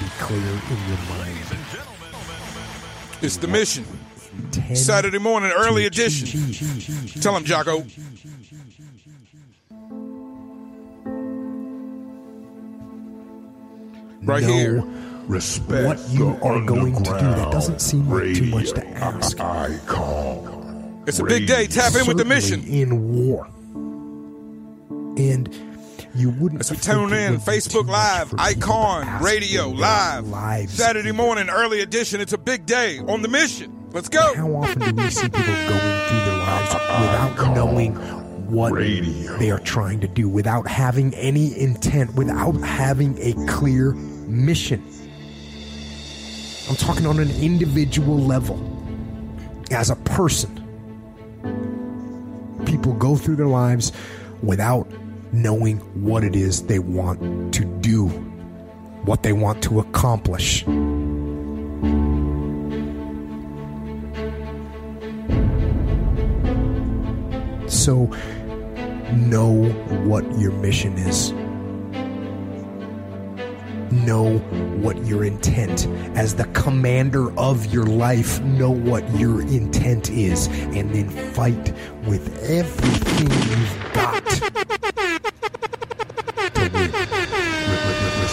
be clear in your mind. It's the mission. Saturday morning, early edition. Tell him, Jocko. Right Know here. Respect what you are going to do. That doesn't seem like too much to ask. Icon. It's a big day. Tap in with the mission. In war. And you wouldn't. As we tune in, Facebook Live, for people to Icon, Radio, their Live. Saturday morning, early edition. It's a big day on the mission. Let's go. How often do we see people going through their lives without knowing what Radio. they are trying to do, without having any intent, without having a clear mission? I'm talking on an individual level. As a person, people go through their lives without knowing what it is they want to do, what they want to accomplish. So, know what your mission is. Know what your intent, as the commander of your life, know what your intent is, and then fight with everything you've got.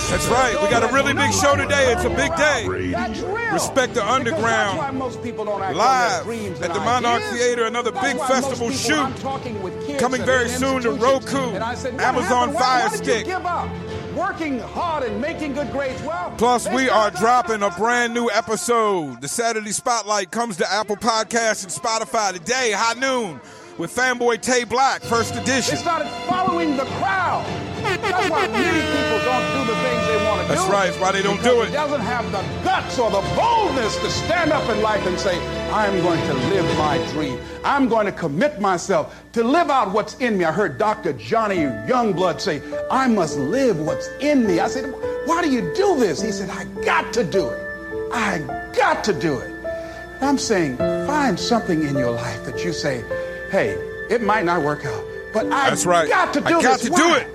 That's right. We got a really big show today. It's a big day. Respect the underground. that's why most people don't act on Live at the Monarch. Theater, another big festival most people- I'm shoot. talking with kids Coming very soon to Roku, and I said, what Amazon? Why- Fire Stick. You give up? Working hard and making good grades. Well, Plus, we are dropping a brand new episode. The Saturday Spotlight comes to Apple Podcasts and Spotify today, high noon, with Fanboy Tay Black, first edition. They edition. started following the crowd. That's why many people don't do the things they want to do. That's right. It's why they don't do he it. doesn't have the guts or the boldness to stand up in life and say, I'm going to live my dream. I'm going to commit myself to live out what's in me. I heard Dr. Johnny Youngblood say, I must live what's in me. I said, why do you do this? He said, I got to do it. I got to do it. I'm saying, find something in your life that you say, hey, it might not work out, but I That's right. got to do I got this. to do it.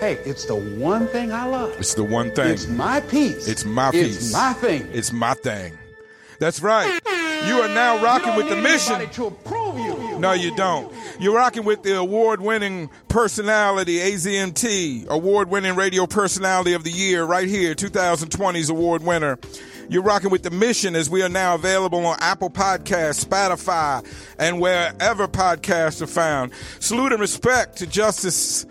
Hey, it's the one thing I love. It's the one thing. It's my piece. It's my piece. It's my thing. It's my thing. That's right. You are now rocking with the mission. to approve you. No, you don't. You're rocking with the award-winning personality, AZMT, award-winning radio personality of the year, right here, 2020's award winner. You're rocking with the mission as we are now available on Apple Podcasts, Spotify, and wherever podcasts are found. Salute and respect to Justice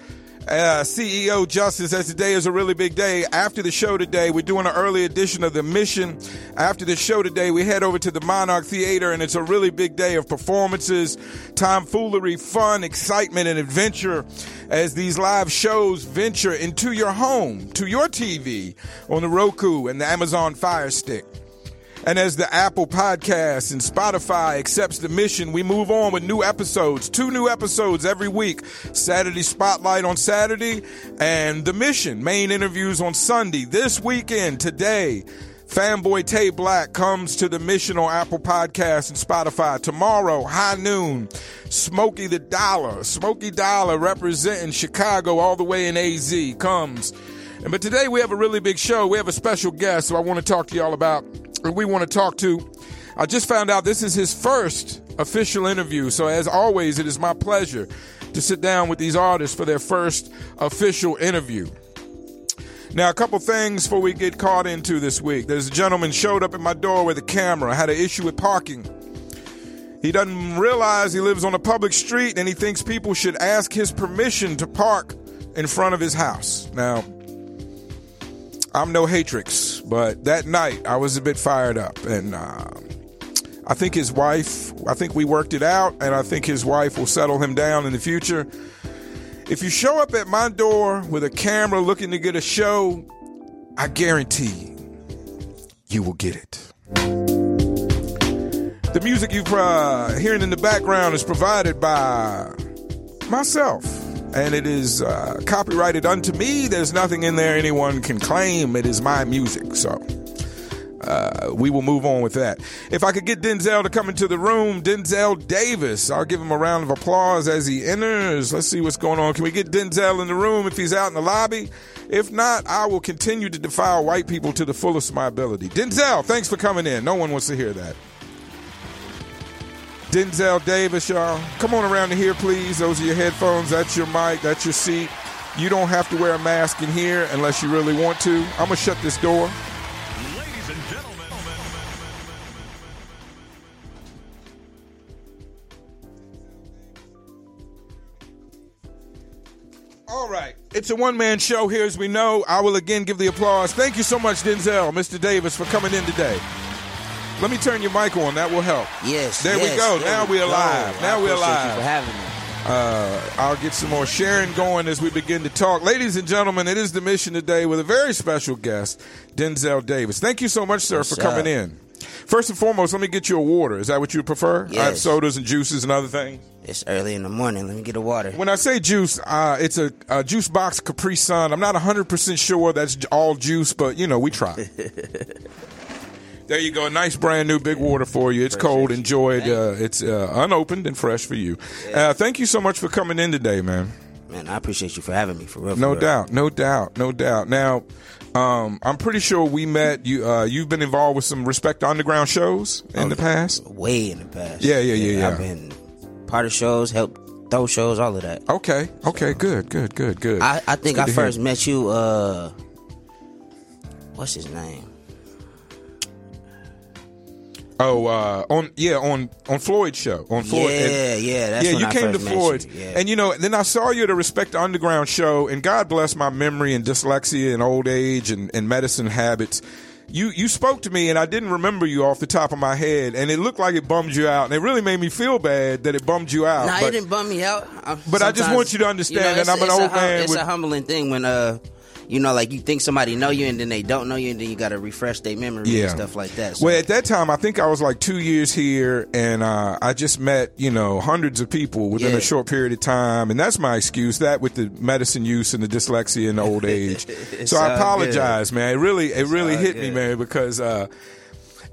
uh, CEO Justice, as today is a really big day. After the show today, we're doing an early edition of The Mission. After the show today, we head over to the Monarch Theater, and it's a really big day of performances, tomfoolery, fun, excitement, and adventure as these live shows venture into your home, to your TV, on the Roku and the Amazon Fire Stick. And as the Apple Podcast and Spotify accepts the mission, we move on with new episodes, two new episodes every week. Saturday Spotlight on Saturday and the mission, main interviews on Sunday. This weekend, today, Fanboy Tay Black comes to the mission on Apple Podcasts and Spotify. Tomorrow, high noon, Smokey the Dollar, Smokey Dollar representing Chicago all the way in AZ comes. And but today we have a really big show. We have a special guest who I want to talk to y'all about. And we want to talk to. I just found out this is his first official interview. So as always, it is my pleasure to sit down with these artists for their first official interview. Now, a couple things before we get caught into this week. There's a gentleman showed up at my door with a camera, had an issue with parking. He doesn't realize he lives on a public street and he thinks people should ask his permission to park in front of his house. Now, I'm no hatrix, but that night I was a bit fired up, and uh, I think his wife. I think we worked it out, and I think his wife will settle him down in the future. If you show up at my door with a camera looking to get a show, I guarantee you will get it. The music you're uh, hearing in the background is provided by myself and it is uh, copyrighted unto me. There's nothing in there anyone can claim. It is my music. So uh, we will move on with that. If I could get Denzel to come into the room, Denzel Davis, I'll give him a round of applause as he enters. Let's see what's going on. Can we get Denzel in the room if he's out in the lobby? If not, I will continue to defile white people to the fullest of my ability. Denzel, thanks for coming in. No one wants to hear that. Denzel Davis, y'all. Come on around to here, please. Those are your headphones. That's your mic. That's your seat. You don't have to wear a mask in here unless you really want to. I'm going to shut this door. Ladies and gentlemen. All right. It's a one man show here, as we know. I will again give the applause. Thank you so much, Denzel, Mr. Davis, for coming in today. Let me turn your mic on. That will help. Yes. There yes, we go. there now we we're go. alive. Now we're. You for having me. Uh, I'll get some more sharing going as we begin to talk. Ladies and gentlemen, it is the mission today with a very special guest, Denzel Davis. Thank you so much, sir, What's for coming up? in. First and foremost, let me get you a water. Is that what you prefer? I have Yes. sodas and juices and other things. It's early in the morning. Let me get a water. When I say juice, uh, it's a, a juice box Capri Sun. I'm not 100% sure that's all juice, but you know, we try. there you go. A nice brand new big water for you. It's cold. Enjoy it. Uh, it's uh, unopened and fresh for you. Uh, thank you so much for coming in today, man. Man, I appreciate you for having me. For real. for No real. doubt, no doubt, no doubt. Now, um, I'm pretty sure we met. You, uh, you've been involved with some Respect Underground shows in the past. Way in the past. Yeah, yeah, yeah, yeah. I've been part of shows, helped throw shows, all of that. Okay, okay, good, good, good, good. I, I think I to hear. first met you. uh What's his name? Oh, uh, on yeah, on on Floyd's show on Floyd. yeah, yeah. That's yeah, you I came to Floyd's, you. Yeah. and you know, then I saw you at a Respect Underground show, and God bless my memory and dyslexia and old age and, and medicine habits. You you spoke to me, and I didn't remember you off the top of my head, and it looked like it bummed you out, and it really made me feel bad that it bummed you out. Nah, but- it didn't bum me out. I- But I just want you to understand that I'm an old hum- man It's with- a humbling thing when uh, you know, like you think somebody know you and then they don't know you, and then you got to refresh their memory yeah. and stuff like that. So, Well, at that time, I think I was like two years here, and uh, I just met you know hundreds of people within Yeah. a short period of time, and that's my excuse. That with the medicine use and the dyslexia and the old age. So I apologize, man. It really, it really all hit me, man, because. Uh,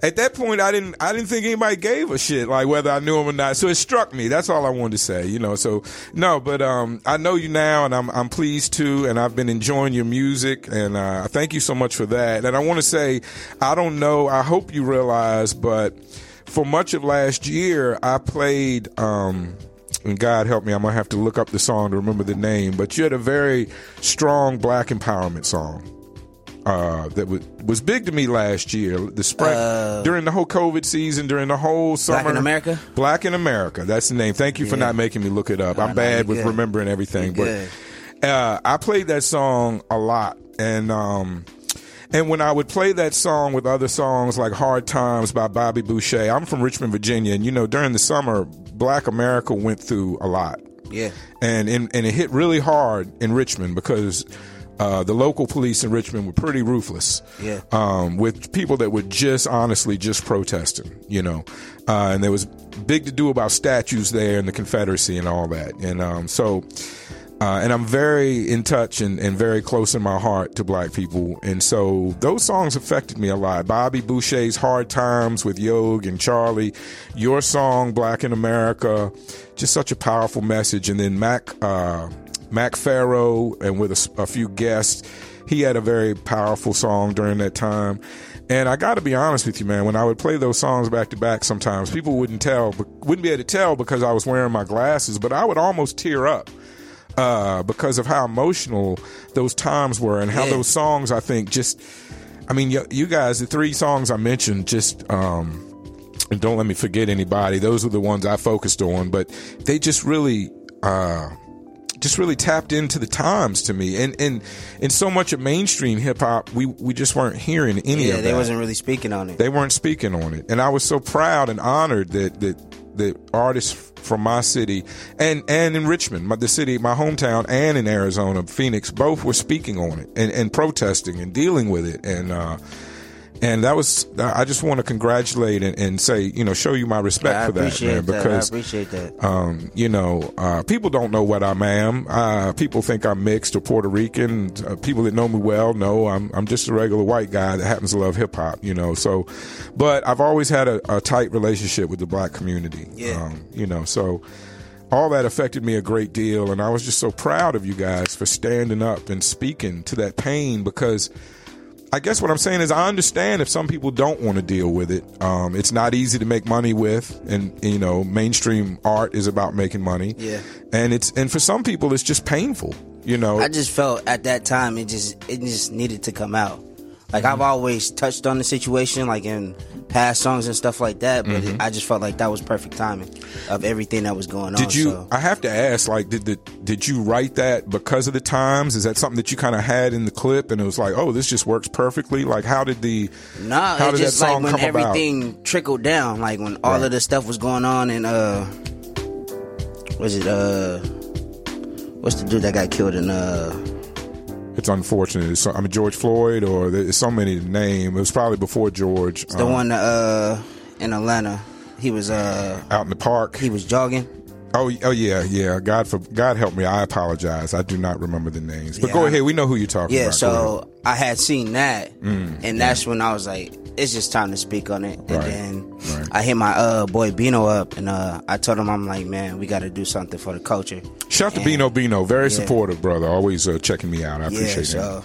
at that point, I didn't. I didn't think anybody gave a shit, like whether I knew him or not. So it struck me. That's all I wanted to say, you know. So no, but um, I know you now, and I'm I'm pleased to, and I've been enjoying your music, and uh, I thank you so much for that. And I want to say, I don't know. I hope you realize, but for much of last year, I played. Um, and God help me, I'm gonna have to look up the song to remember the name. But you had a very strong black empowerment song uh, that was, was big to me last year. The spread during the whole COVID season, during the whole summer. Uh, Black in America? Black in America. That's the name. Thank you for not making me look it up. I'm no, bad with good. remembering everything, You're but uh, I played that song a lot, and um, and when I would play that song with other songs like "Hard Times" by Bobby Boucher, I'm from Richmond, Virginia, and you know during the summer, Black America went through a lot yeah, and and, and it hit really hard in Richmond because uh, the local police in Richmond were pretty ruthless. Yeah. Um, with people that were just honestly just protesting, you know, uh, and there was big to do about statues there and the Confederacy and all that, and um, so. Uh, and I'm very in touch and, and very close in my heart to black people. And so those songs affected me a lot. Bobby Boucher's Hard Times with Yog and Charlie, your song, Black in America, just such a powerful message. And then Mac, uh, Mac Farrow and with a few guests, he had a very powerful song during that time. And I got to be honest with you, man. When I would play those songs back to back, sometimes people wouldn't tell, wouldn't be able to tell because I was wearing my glasses, but I would almost tear up uh, because of how emotional those times were and how Yeah. those songs, I think, just, I mean, you, you guys, the three songs I mentioned, just, um, and don't let me forget anybody. Those were the ones I focused on, but they just really, uh, just really tapped into the times to me, and and and so much of mainstream hip hop, we we just weren't hearing any of it. yeah. of They wasn't really speaking on it. they weren't speaking on it and i was so proud and honored that that that artists from my city and and in richmond my, the city my hometown and in arizona phoenix both were speaking on it and, and protesting and dealing with it and uh And that was, I just want to congratulate and, and say, you know, show you my respect I for that, man, that. because I appreciate that. um, you know, uh, people don't know what I am. Uh, people think I'm mixed or Puerto Rican. Uh, people that know me well know I'm I'm just a regular white guy that happens to love hip hop. You know, so, but I've always had a, a tight relationship with the black community. Yeah. Um, you know, so all that affected me a great deal, and I was just so proud of you guys for standing up and speaking to that pain because. I guess what I'm saying is I understand if some people don't want to deal with it. Um, it's not easy to make money with, and you know, mainstream art is about making money. Yeah. and it's and for some people it's just painful. You know, I just felt at that time it just it just needed to come out. Like Mm-hmm. I've always touched on the situation, like in past songs and stuff like that, but it, I just felt like that was perfect timing of everything that was going on. Mm-hmm. did you? so. I have to ask, like, did the did you write that because of the times? Is that something that you kind of had in the clip, and it was like, oh, this just works perfectly? Like, how did the Nah, how did just that song like when come about? everything trickled down, like when all Right. of the stuff was going on, and uh, was it uh, what's the dude that got killed in uh, It's unfortunate. It's, I mean, George Floyd, or there's so many to name. It was probably before George. the um, one uh in Atlanta? He was uh out in the park. he was jogging. Oh, oh yeah, yeah. God for God help me. I apologize. I do not remember the names. But Yeah. go ahead. We know who you're talking Yeah, about. Mm, so I had seen that, and that's when I was like, it's just time to speak on it. And then right. I hit my uh boy Bino up, and uh I told him I'm like, man, we got to do something for the culture. shout to And- Bino Bino, very Yeah. supportive brother. Always uh, checking me out. I Yeah, appreciate so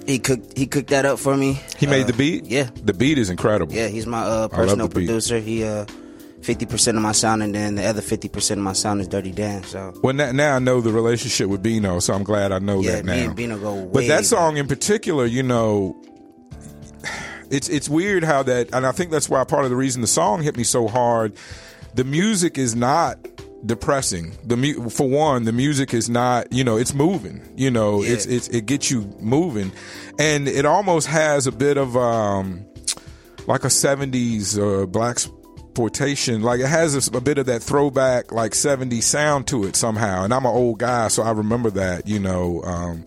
that. he cooked he cooked that up for me. He made Uh, the beat. Yeah, the beat is incredible. yeah, he's my uh personal producer. He uh. Fifty percent of my sound, and then the other fifty percent of my sound is Dirty Dan. So Well, now, now I know the relationship with Bino, so I'm glad I know Yeah, that now. Bino go But that song in particular, you know, it's it's weird how that, and I think that's why part of the reason the song hit me so hard. The music is not depressing. The mu- for one, the music is not, you know, it's moving. You know, Yeah. it's it's it gets you moving, and it almost has a bit of um like a '70s uh, black exploitation. Like it has a, a bit of that throwback, like '70s sound to it somehow. And I'm an old guy, so I remember that. You know, um,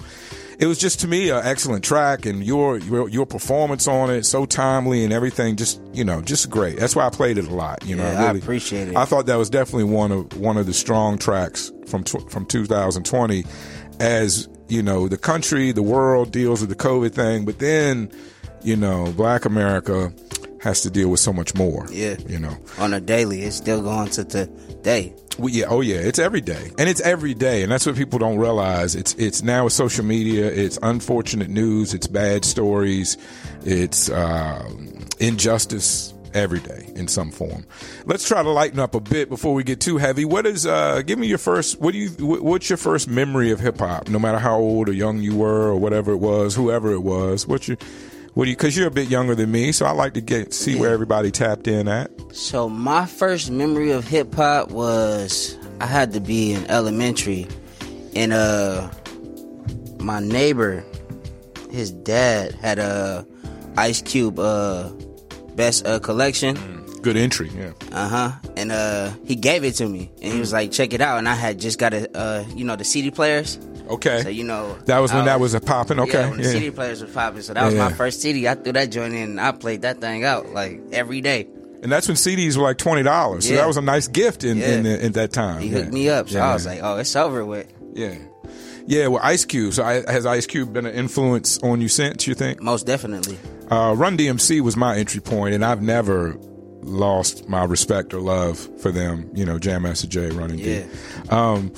it was just to me an excellent track, and your, your your performance on it so timely and everything. Just you know, just great. That's why I played it a lot. You know, Yeah, I really, appreciate it. I thought that was definitely one of one of the strong tracks from from 2020. As you know, the country, the world deals with the COVID thing, but then you know, Black America has to deal with so much more. Yeah. you know. on a daily, it's still going to today. Well, yeah, oh yeah, it's every day, and it's every day, and that's what people don't realize. It's it's now with social media. It's unfortunate news. It's bad stories. It's uh, injustice every day in some form. Let's try to lighten up a bit before we get too heavy. What is? Uh, give me your first. What do you? What's your first memory of hip hop? No matter how old or young you were, or whatever it was, whoever it was. What's your? What do you? Because you're a bit younger than me, so I like to get see where everybody tapped in at. So my first memory of hip hop was I had to be in elementary, and uh, my neighbor, his dad had a Ice Cube uh best uh collection. Good entry, yeah. Uh huh. And uh, he gave it to me, and he was like, "Check it out." And I had just got a, uh, you know, the CD players. Okay. So you know, That was when I that was a popping. Okay, Yeah, when the yeah. CD players were popping. So that was Yeah. my first CD. I threw that joint in. and I played that thing out like every day. And that's when CDs were like twenty dollars. So that was a nice gift in in, Yeah. in that time. He hooked me up, so. I was like, "Oh, it's over with." yeah, yeah. Well, Ice Cube. So I, has Ice Cube been an influence on you since? You think? Most definitely. Uh, Run DMC was my entry point, and I've never lost my respect or love for them. You know, Jam Master Jay, Running Yeah. D. Um,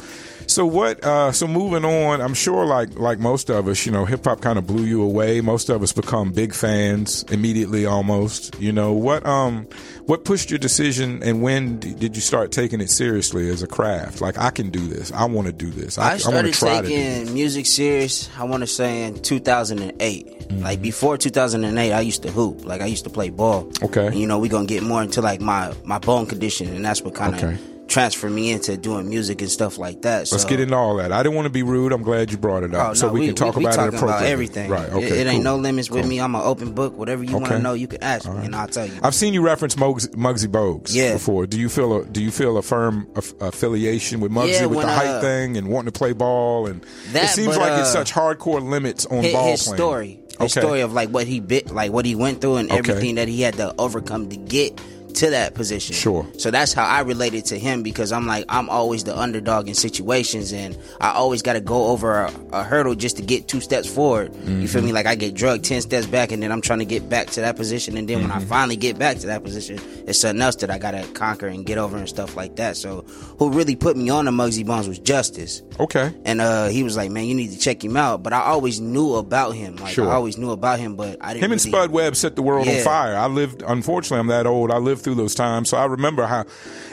so what? Uh, so moving on, I'm sure, like like most of us, you know, hip hop kind of blew you away. Most of us become big fans immediately, almost. You know, what um, what pushed your decision, and when did you start taking it seriously as a craft? Like, I can do this. I want to do this. I, I I started try taking music serious. I want to say in 2008. Mm-hmm. Like before 2008, I used to hoop. Like I used to play ball. Okay. And, you know, we gonna get more into like my my bone condition, and that's what kind of Okay. Transferred me into doing music and stuff like that. Let's get into all that. I didn't want to be rude. I'm glad you brought it up, Oh, so no, we, can talk we, about we it talking appropriately. everything. Right? Okay. It, ain't cool. no limits with Cool. me. I'm an open book. Whatever you want to know, you can ask me, and I'll tell you. I've seen you reference Muggs, Muggsy Bogues Yeah. before. Do you feel a Do you feel a firm aff- affiliation with Muggsy Yeah, with when, the height uh, thing and wanting to play ball? And it seems but, like it's uh, such hardcore limits on his, ball his playing. story. His Okay. story of like what he bit, like what he went through, and Okay. everything that he had to overcome to get to that position. Sure. So that's how I related to him because I'm like I'm always the underdog in situations, and I always got to go over a, a hurdle just to get two steps forward. You feel me? Like I get drugged ten steps back, and then I'm trying to get back to that position, and then when I finally get back to that position, it's something else that I gotta conquer and get over and stuff like that. So who really put me on the Muggsy Bones was Justice. Okay. And uh, he was like, "Man, you need to check him out." But I always knew about him. Like Sure. I always knew about him, but I didn't. Him and really- Spud Webb set the world on fire. I lived, unfortunately, I'm that old. I lived through those times, so I remember how,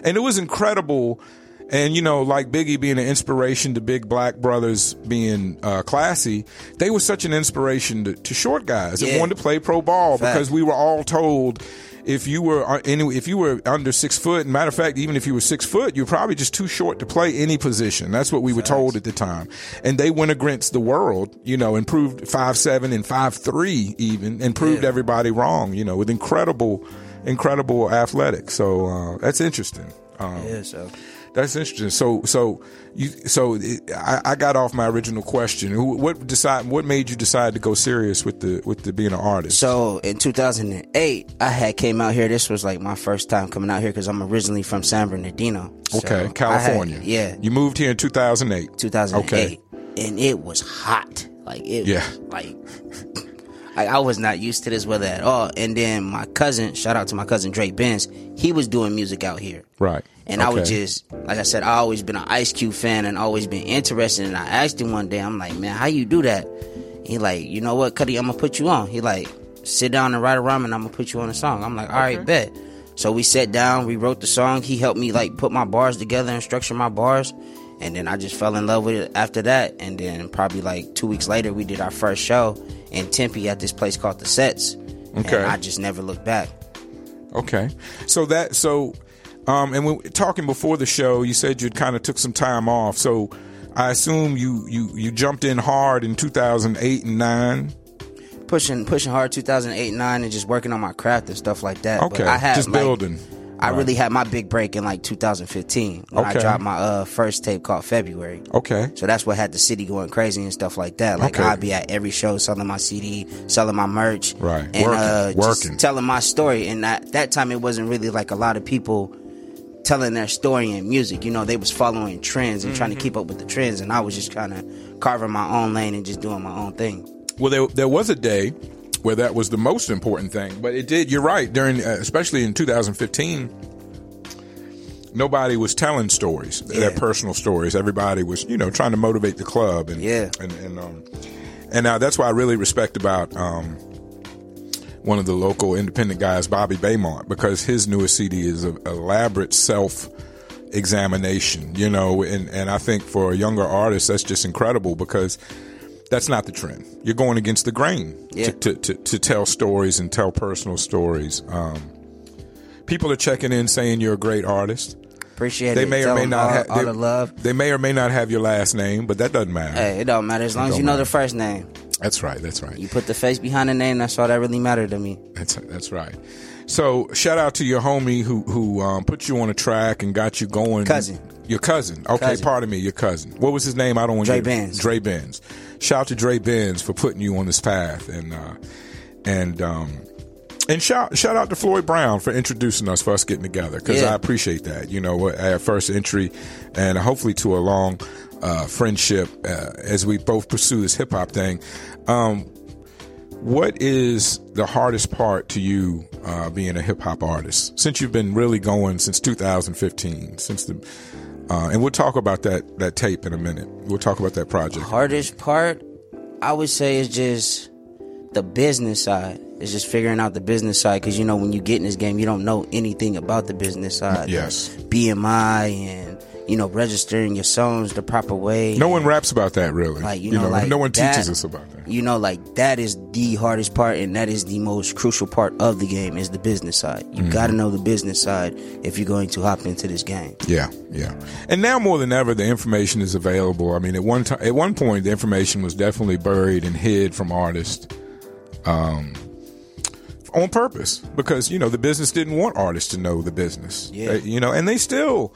and it was incredible. And you know, like Biggie being an inspiration to big black brothers being uh, classy, they were such an inspiration to, to short guys that wanted to play pro ball Fact. because we were all told if you were uh, any, if you were under six foot, and matter of fact, even if you were six foot, you're probably just too short to play any position. That's what we were told at the time. And they went against the world, you know, and proved five seven and five three even, and proved Yeah. everybody wrong, you know, with incredible, incredible athletic. So uh, that's interesting. Um, Yeah, so that's interesting. So, so you, so it, I, I got off my original question. Who, what decide? What made you decide to go serious with the with the being an artist? So in 2008, I had came out here. This was like my first time coming out here because I'm originally from San Bernardino. So okay, I had- California. yeah, you moved here in two thousand eight. 2008, Okay. and it was hot. Like it, Yeah. was like. Like I was not used to this weather at all, and then my cousin, shout out to my cousin Drake Benz, he was doing music out here, Right. And I was just, like I said, I always been an Ice Cube fan and always been interested. And I asked him one day, I'm like, man, how you do that? He like, you know what, Cuddy, I'm gonna put you on. He like, sit down and write a rhyme and I'm gonna put you on a song. I'm like, all right, bet. So we sat down, we wrote the song. He helped me like put my bars together and structure my bars. And then I just fell in love with it after that. And then probably like two weeks later, we did our first show in Tempe at this place called The Sets. Okay. And I just never looked back. Okay. So that so um and when talking before the show, you said you kind of took some time off. So I assume you you you jumped in hard in 2008 and 9. pushing pushing hard 2008 9 and just working on my craft and stuff like that Okay. but i had just like, building. I Right. really had my big break in like 2015 when Okay. i dropped my uh first tape called february Okay. so that's what had the city going crazy and stuff like that like Okay. i'd be at every show selling my cd selling my merch Right. and Working. uh just Working. telling my story and that that time it wasn't really like a lot of people telling their story in music you know they was following trends and Mm-hmm. trying to keep up with the trends and i was just kind of carving my own lane and just doing my own thing Well, there there was a day where that was the most important thing, but it did. You're right. During uh, especially in 2015, nobody was telling stories, their personal stories. Everybody was, you know, trying to motivate the club, and Yeah. and and um, and uh, that's what I really respect about um, one of the local independent guys, Bobby Baymont, because his newest CD is an elaborate self examination, you know, and, and I think for a younger artist, that's just incredible because that's not the trend. You're going against the grain Yeah. to, to, to, to tell stories and tell personal stories. Um, people are checking in saying you're a great artist. appreciate They it may or may not all, have all they, the love They may or may not have your last name, but that doesn't matter. Hey, it don't matter as long as you know matter. the first name. That's right. That's right. You put the face behind the name. That's all that really mattered to me. That's that's right. So shout out to your homie who who um, put you on a track and got you going. Cousin. Your cousin. Okay, Cousin. pardon me, your cousin. What was his name? I don't want Dre you. Benz. Dre Benz. Shout out to Dre Benz for putting you on this path and uh, and um, and shout shout out to Floyd Brown for introducing us for us getting together because Yeah. I appreciate that. You know, at first entry and hopefully to a long uh, friendship uh, as we both pursue this hip hop thing. Um, what is the hardest part to you uh, being a hip hop artist since you've been really going since 2015? Since the uh, and we'll talk about that that tape in a minute. We'll talk about that project. Hardest part, I would say, is just the business side. It's just figuring out the business side because you know when you get in this game, you don't know anything about the business side. Yes. BMI and you know registering your songs the proper way. No one raps about that really. Like you know, like no one that- teaches us about that. You know, like that is the hardest part, and that is the most crucial part of the game is the business side. You Mm-hmm. got to know the business side if you're going to hop into this game. Yeah, yeah. And now more than ever, the information is available. I mean, at one time, at one point, the information was definitely buried and hid from artists, um, on purpose because you know the business didn't want artists to know the business. Yeah. They- you know, and they still.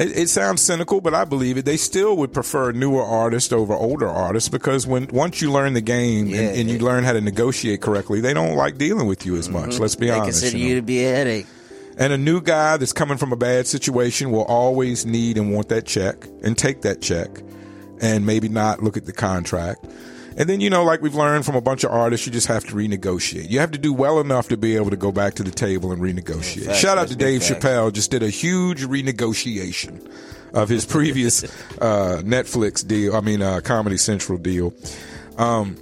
It, it sounds cynical, but I believe it. They still would prefer newer artists over older artists because when once you learn the game Yeah, and, and you learn how to negotiate correctly, they don't like dealing with you as much. Mm-hmm. Let's be They honest. consider you know. you to be a headache. And a new guy that's coming from a bad situation will always need and want that check and take that check and maybe not look at the contract. And then, you know, like we've learned from a bunch of artists, you just have to renegotiate. You have to do well enough to be able to go back to the table and renegotiate. Facts, Shout out to Dave big facts. Chappelle, just did a huge renegotiation of his previous uh, Netflix deal, I mean, uh, Comedy Central deal. Um,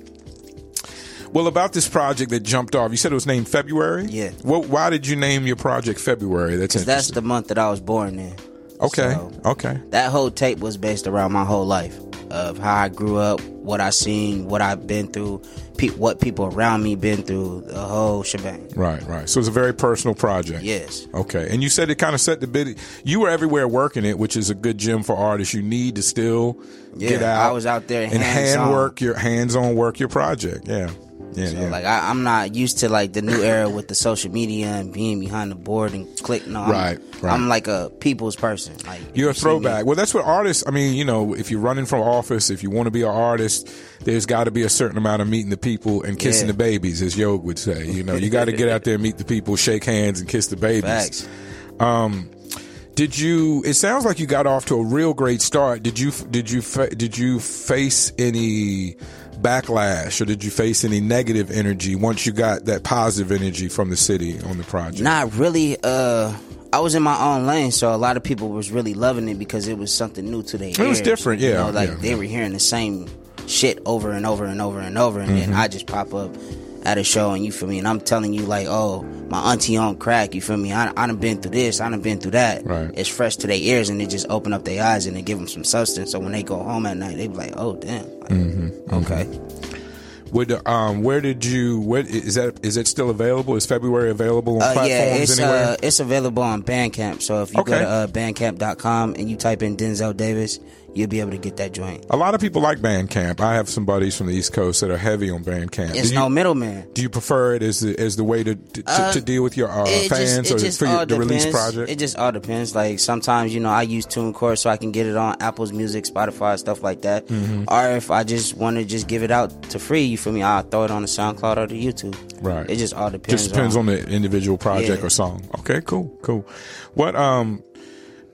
well, about this project that jumped off, you said it was named February? Yeah. Well, why did you name your project February? That's that's the month that I was born in. okay. So, okay. that whole tape was based around my whole life of how I grew up, what I seen, what I've been through, pe- what people around me been through, the whole shebang. Right, right. So it's a very personal project. Yes. Okay. And you said it kind of set the bid. You were everywhere working it, which is a good gym for artists. You need to still get out. I was out there and hand work your hands on work your project. Yeah. Yeah. So yeah. like I, I'm not used to like the new era with the social media and being behind the board and click. No, I'm, Right, right. I'm like a people's person. Like You're a you see me- throwback. Well, that's what artists. I mean, you know, if you're running for office, if you want to be an artist, there's got to be a certain amount of meeting the people and kissing Yeah. the babies, as Yog would say. You know, you got to get out there and meet the people, shake hands, and kiss the babies. Facts. Um, did you? It sounds like you got off to a real great start. Did you? Did you? fa- Did you face any backlash, or did you face any negative energy once you got that positive energy from the city on the project? Not really. Uh, I was in my own lane, so a lot of people was really loving it because it was something new to their. It was different, You yeah, know, like yeah, they were hearing the same shit over and over and over and over, and Mm-hmm. then I just pop up at a show and you feel me, and I'm telling you like, oh, my auntie on crack, you feel me? I, I done been through this, I done been through that. Right. It's fresh to their ears, and it just open up their eyes and it give them some substance. So when they go home at night, they be like, oh damn, Like, Mm-hmm. okay. Would um, where did you? What is that? Is it still available? Is February available on Uh, platforms yeah, it's anywhere? uh, it's available on Bandcamp. So if you Okay. go to uh, bandcamp.com and you type in Denzel Davis, you'll be able to get that joint. a lot of people like Bandcamp. I have some buddies from the East Coast that are heavy on Bandcamp. It's you, no middleman. do you prefer it as the as the way to to, Uh, to deal with your uh, fans just, or just for your, the release project? It just all depends. Like sometimes, you know, I use TuneCore so I can get it on Apple's Music, Spotify, stuff like that. Mm-hmm. Or if I just want to just give it out to free, you feel me? I'll throw it on the SoundCloud or the YouTube. Right. It just all depends. just depends on, the individual project Yeah. or song. Okay, cool, cool. What um,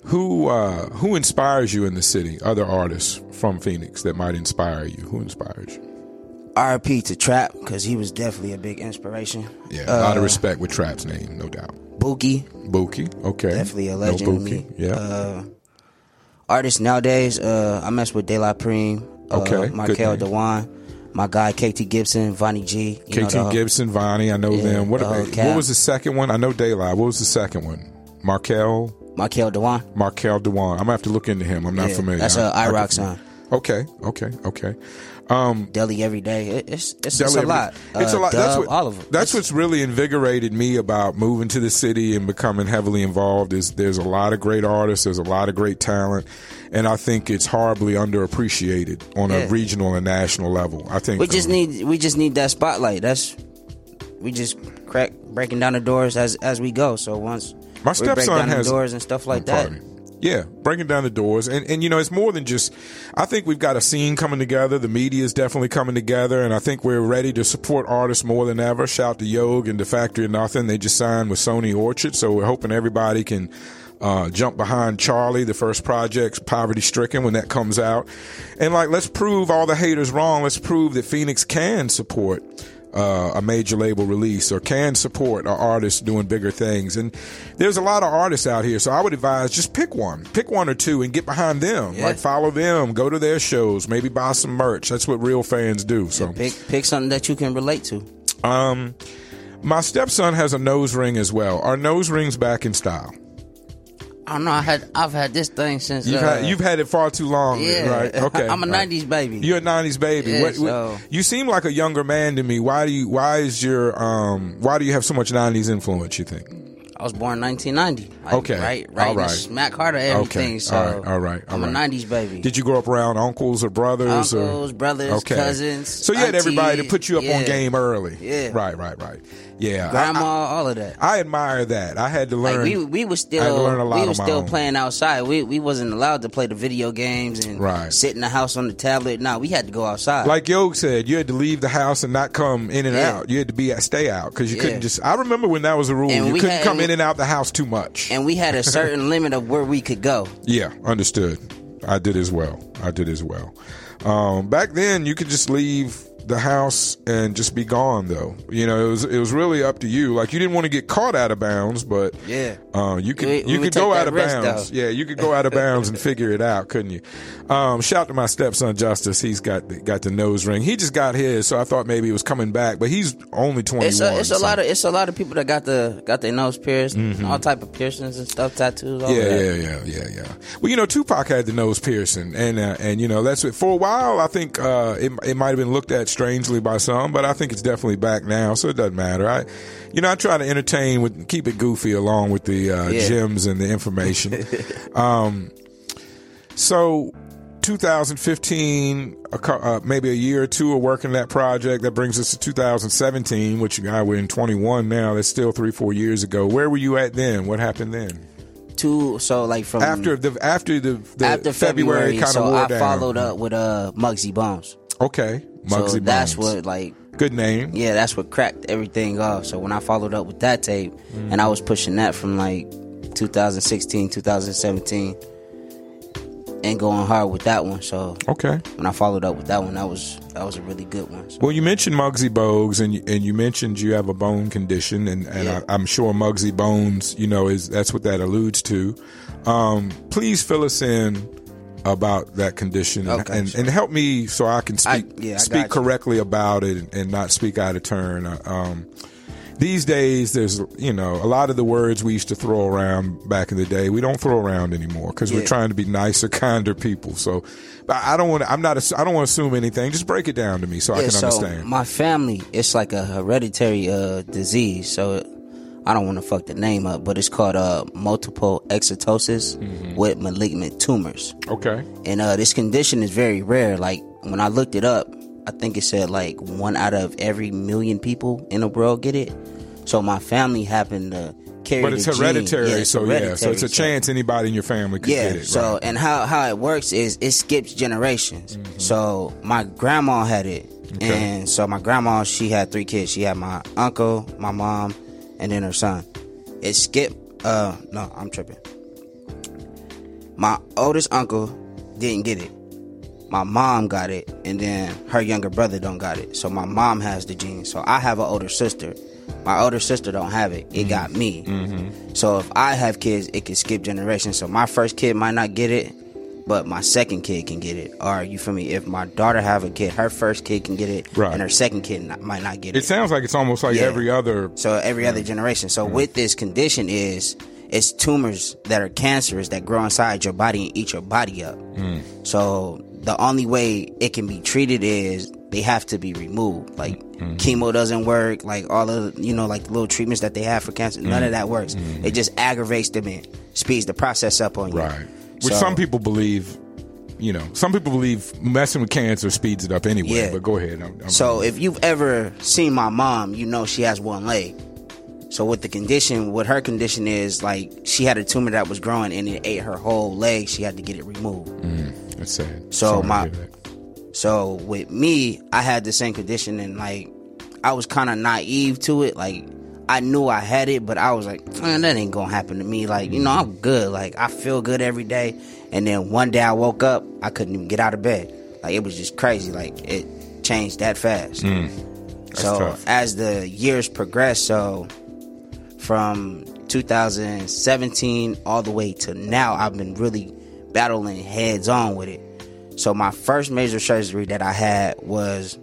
who uh, who inspires you in the city? Other artists from Phoenix that might inspire you. Who inspires you? RP to Trap because he was definitely a big inspiration. Yeah, a lot of Uh, respect with Trap's name, no doubt. Bookie, Buki, okay, definitely a No legend to Buki. Yeah, Uh, artists nowadays, uh, I mess with De La Prime, uh, Okay, Markel. Dewan, my guy KT Gibson, Vonnie G. you know, KT the- Gibson, Vonnie, I know Yeah, them. What the what was the second one? I know Daylight. What was the second one? Markel, Markel Dewan. Markel Dewan. I'm gonna have to look into him. I'm not Yeah, familiar. that's a IROC can- song. Okay, okay, okay. Um, Deli every day. It, it's it's, it's a lot. It's a Uh, lot. that's what, all of them. That's It's- what's really invigorated me about moving to the city and becoming heavily involved. Is there's a lot of great artists, there's a lot of great talent, and I think it's horribly underappreciated on a regional and national level. I think we just um, need we just need that spotlight. That's we just crack breaking down the doors as as we go. So once My we stepson down has the doors and stuff like that. Yeah, breaking down the doors, and and you know it's more than just. I think we've got a scene coming together. The media is definitely coming together, and I think we're ready to support artists more than ever. Shout to Yog and the Factory of Nothing. They just signed with Sony Orchard, so we're hoping everybody can. Uh, jump behind Charlie, the first project, Poverty Stricken, when that comes out. And like, let's prove all the haters wrong. Let's prove that Phoenix can support uh, a major label release or can support an artist doing bigger things. And there's a lot of artists out here, so I would advise just pick one, pick one or two, and get behind them. Yeah. Like follow them, go to their shows, maybe buy some merch. That's what real fans do. So, Pick pick something that you can relate to. um, my stepson has a nose ring as well. Are nose rings back in style? I don't know. I had I've had this thing since You've uh, had you've had it far too long, yeah. right? Okay, I'm a right. '90s baby. You're a '90s baby. Yeah, what, what- so- you seem like a younger man to me. Why do you? Why is your? Um, why do you have so much '90s influence? You think? I was born in 1990. Like, Okay. right, right, All right. smack of everything. Okay. So All right. All right. All I'm right. a 90s baby. Did you grow up around uncles or brothers? or- Uncles, brothers, cousins, So you had everybody to put you up on game early. Yeah. Right. Right. Right. Yeah. Grandma, I, all of that. I admire that. I had to learn. Like we we was I had to learn a still we my still playing outside. We we wasn't allowed to play the video games and Right. sit in the house on the tablet. No, we had to go outside. like Yo said, you had to leave the house and not come in and Yeah. out. You had to be at stay out because you Yeah. couldn't just. I remember when that was a rule. And you couldn't had- come in and out the house too much. and we had a certain limit of where we could go. Yeah, understood. I did as well. I did as well. Um, back then, you could just leave the house and just be gone. Though you know, it was it was really up to you. Like you didn't want to get caught out of bounds, but Yeah. uh, you could We- you could go out of risk, bounds. though. Yeah, you could go out of bounds and figure it out, couldn't you? Um, shout to my stepson Justice. He's got the, got the nose ring. He just got his, so I thought maybe he was coming back, but he's only twenty one. It's a, it's a lot of it's a lot of people that got the got their nose pierced, all type of piercings and stuff, tattoos. All Mm-hmm. Yeah, that. yeah, yeah, yeah, yeah. Well, you know, Tupac had the nose piercing, and uh, and you know that's what, for a while. I think uh, it it might have been looked at strangely by some, but I think it's definitely back now, so it doesn't matter. I, you know, I try to entertain with keep it goofy along with the uh, Yeah. gems and the information. um, so. 2015, a, cou- uh, maybe a year or two of working that project. That brings us to 2017, which uh, we're in 21 now. That's still three, four years ago. Where were you at then? What happened then? Two so like from after the after the, the after February, February, kind so of I down. followed up with uh Muggsy Bones. Okay, Muggsy so that's Bones. what like good name. yeah, that's what cracked everything off. So when I followed up with that tape, and I was pushing that from like 2016, 2017, and going hard with that one. So Okay. when I followed up with that one, that was that was a really good one. So, Well, you mentioned Muggsy Bogues, and you- and you mentioned you have a bone condition, and, and Yeah. I, I'm sure Muggsy Bones, you know, is that's what that alludes to. Um, please fill us in about that condition and, Okay, and, sure. and help me so I can speak I- yeah, I speak correctly about it and, and not speak out of turn. Uh, Um, these days, there's you know a lot of the words we used to throw around back in the day we don't throw around anymore because we're trying to be nicer, kinder people. So, but I don't want to. I'm not. I don't want to assume anything. Just break it down to me so I can so understand. my family, it's like a hereditary uh, disease. So I don't want to fuck the name up, but it's called uh, multiple exotosis Mm-hmm. with malignant tumors. okay. And uh, this condition is very rare. Like when I looked it up, I think it said like one out of every million people in the world get it. So my family happened to carry But it's hereditary, Yeah, it's so yeah. So it's a chance anybody in your family could yeah. get it. so right. and how how it works is it skips generations. Mm-hmm. So my grandma had it, and so my grandma she had three kids. She had my uncle, my mom, and then her son. It skipped. Uh, no, I'm tripping. My oldest uncle didn't get it. My mom got it, and then her younger brother don't got it. So my mom has the gene. So I have an older sister. My older sister don't have it. It got me. So if I have kids, it can skip generations. So my first kid might not get it, but my second kid can get it. Or you feel me? If my daughter have a kid, her first kid can get it, Right. and her second kid not, might not get it. it sounds like it's almost like Yeah. every other. So every other generation. So with this condition is it's tumors that are cancerous that grow inside your body and eat your body up. Hmm. So the only way it can be treated is they have to be removed. Like hmm. chemo doesn't work. Like all of you know, like the little treatments that they have for cancer, none of hmm. that works. It just aggravates them and speeds the process up on you. Right. Which So- some people believe. You know, some people believe messing with cancer speeds it up anyway. Yeah. But go ahead. I'm, I'm, So if you've ever seen my mom, you know she has one leg. So with the condition, what her condition is, like she had a tumor that was growing and it ate her whole leg. She had to get it removed. Mm, that's sad. So Sorry my- So with me, I had the same condition and like I was kind of naive to it. Like I knew I had it, but I was like, man, that ain't gonna happen to me. Like you know, I'm mm-hmm. good. Like I feel good every day. And then one day I woke up, I couldn't even get out of bed. Like it was just crazy. Like it changed that fast. Mm. so tough. as the years progressed, so from 2017 all the way to now, I've been really battling heads on with it. So my first major surgery that I had was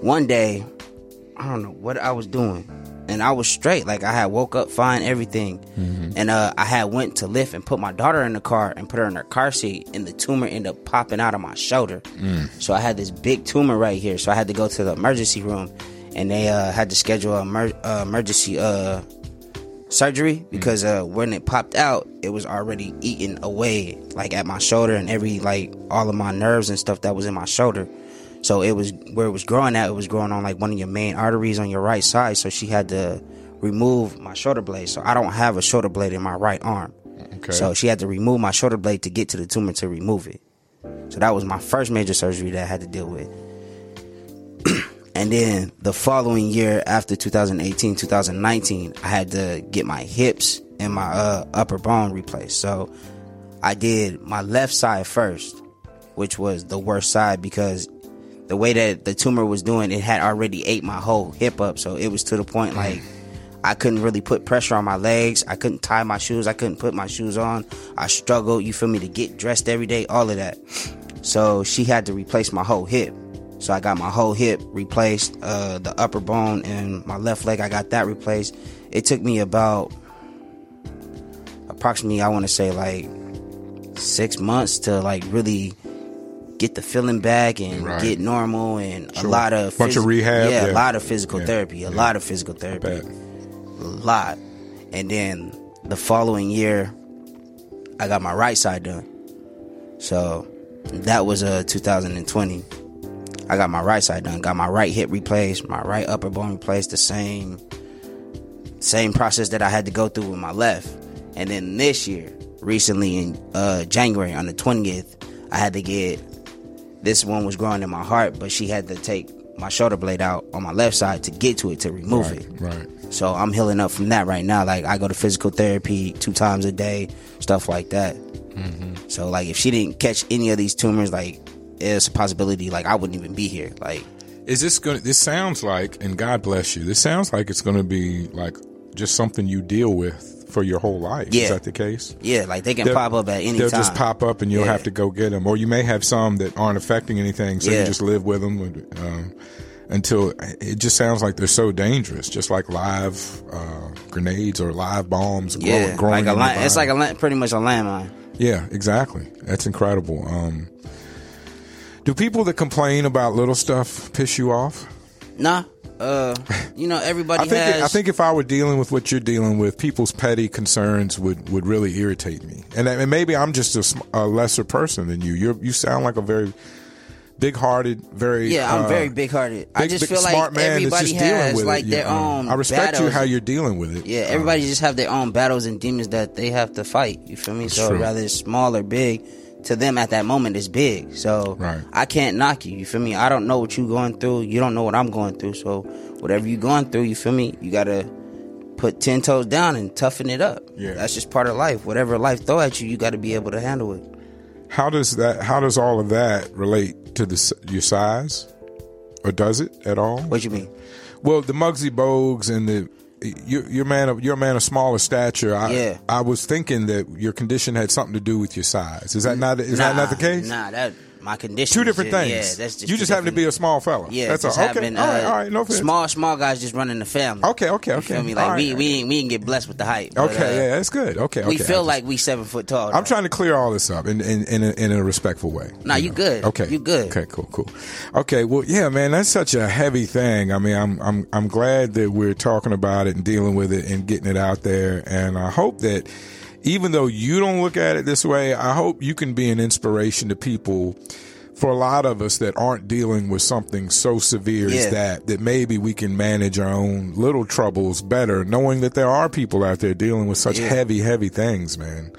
one day, I don't know what I was doing. And I was straight. Like I had woke up fine, everything. And uh, I had went to lift and put my daughter in the car and put her in her car seat and the tumor ended up popping out of my shoulder. So I had this big tumor right here. So I had to go to the emergency room and they uh, had to schedule an emer- uh, emergency uh, surgery because uh, when it popped out, it was already eating away, like at my shoulder and every like all of my nerves and stuff that was in my shoulder. So it was where it was growing at. It was growing on like one of your main arteries on your right side. So she had to remove my shoulder blade. So I don't have a shoulder blade in my right arm. Okay. So she had to remove my shoulder blade to get to the tumor to remove it. So that was my first major surgery that I had to deal with. and then the following year, after 2018, 2019, I had to get my hips and my uh, upper bone replaced. So I did my left side first, which was the worst side because the way that the tumor was doing, it had already ate my whole hip up. So it was to the point like I couldn't really put pressure on my legs. I couldn't tie my shoes. I couldn't put my shoes on. I struggled, you feel me, to get dressed every day, all of that. So she had to replace my whole hip. So I got my whole hip replaced, uh, the upper bone and my left leg, I got that replaced. It took me about approximately, I want to say like six months to like really get the feeling back and Right. get normal and a lot of Bunch of rehab, yeah, yeah. a lot of physical Yeah. therapy, a Yeah. lot of physical therapy a lot. And then the following year, I got my right side done. So that was uh 2020. I got my right side done. Got my right hip replaced, my right upper bone replaced. The same same process that I had to go through with my left. And then this year, recently in uh January on the 20th, I had to get this one was growing in my heart, but she had to take my shoulder blade out on my left side to get to it to remove Right, it. right. So I'm healing up from that right now. Like I go to physical therapy two times a day, stuff like that. Mm-hmm. So like if she didn't catch any of these tumors, like it's a possibility like I wouldn't even be here. Like Is this going? to This sounds like, and God bless you. This sounds like it's going to be like just something you deal with for your whole life. Is that the case? yeah, like they can They'll- pop up at any time. They'll time. just pop up, and you'll Yeah. have to go get them, or you may have some that aren't affecting anything, so you just live with them um, until it just sounds like they're so dangerous, just like live uh, grenades or live bombs. Yeah, growing like a in land, it's like a pretty much a landmine. Yeah, exactly. That's incredible. Um, do people that complain about little stuff piss you off? Nah, uh, you know everybody I think has. I think if I were dealing with what you're dealing with, people's petty concerns would, would really irritate me. And, and maybe I'm just a, a lesser person than you. You you sound like a very big-hearted, very yeah, I'm uh, very big hearted. I just big feel like everybody has like it. their Yeah, own. um, I respect you how you're dealing with it. Yeah, Um, everybody just have their own battles and demons that they have to fight. You feel me? So true. it's small or big, to them at that moment is big. So Right. I can't knock you. You feel me? I don't know what you're going through. You don't know what I'm going through. So whatever you're going through, you feel me? You gotta put ten toes down and toughen it up. Yeah. that's just part of life. Whatever life throw at you, you got to be able to handle it. How does that? How does all of that relate to the your size, or does it at all? What you mean? Well, the Muggsy Bogues and the you're, you're man of you're a man of smaller stature. I, Yeah. I was thinking that your condition had something to do with your size. Is that not? Is that not the case? Nah, that my condition. Two different things. Yeah, that's just you just happen to be a small fella. Yeah, that's all. Okay, having, all right, uh, all right. No offense. small, small guys just running the family. Okay, okay, You okay. feel me? Like right, we right. we we didn't get blessed with the height. but, Okay, uh, yeah, that's good. Okay, okay. we feel just- like we seven foot tall. I'm trying to clear all this up in in, in, a, in a respectful way. Nah, you good. Okay, You good. Okay, cool, cool. Okay, well, yeah, man, that's such a heavy thing. I mean, I'm I'm I'm glad that we're talking about it and dealing with it and getting it out there. And I hope that even though you don't look at it this way, I hope you can be an inspiration to people. For a lot of us that aren't dealing with something so severe as that, that maybe we can manage our own little troubles better, knowing that there are people out there dealing with such Yeah. heavy, heavy things, man.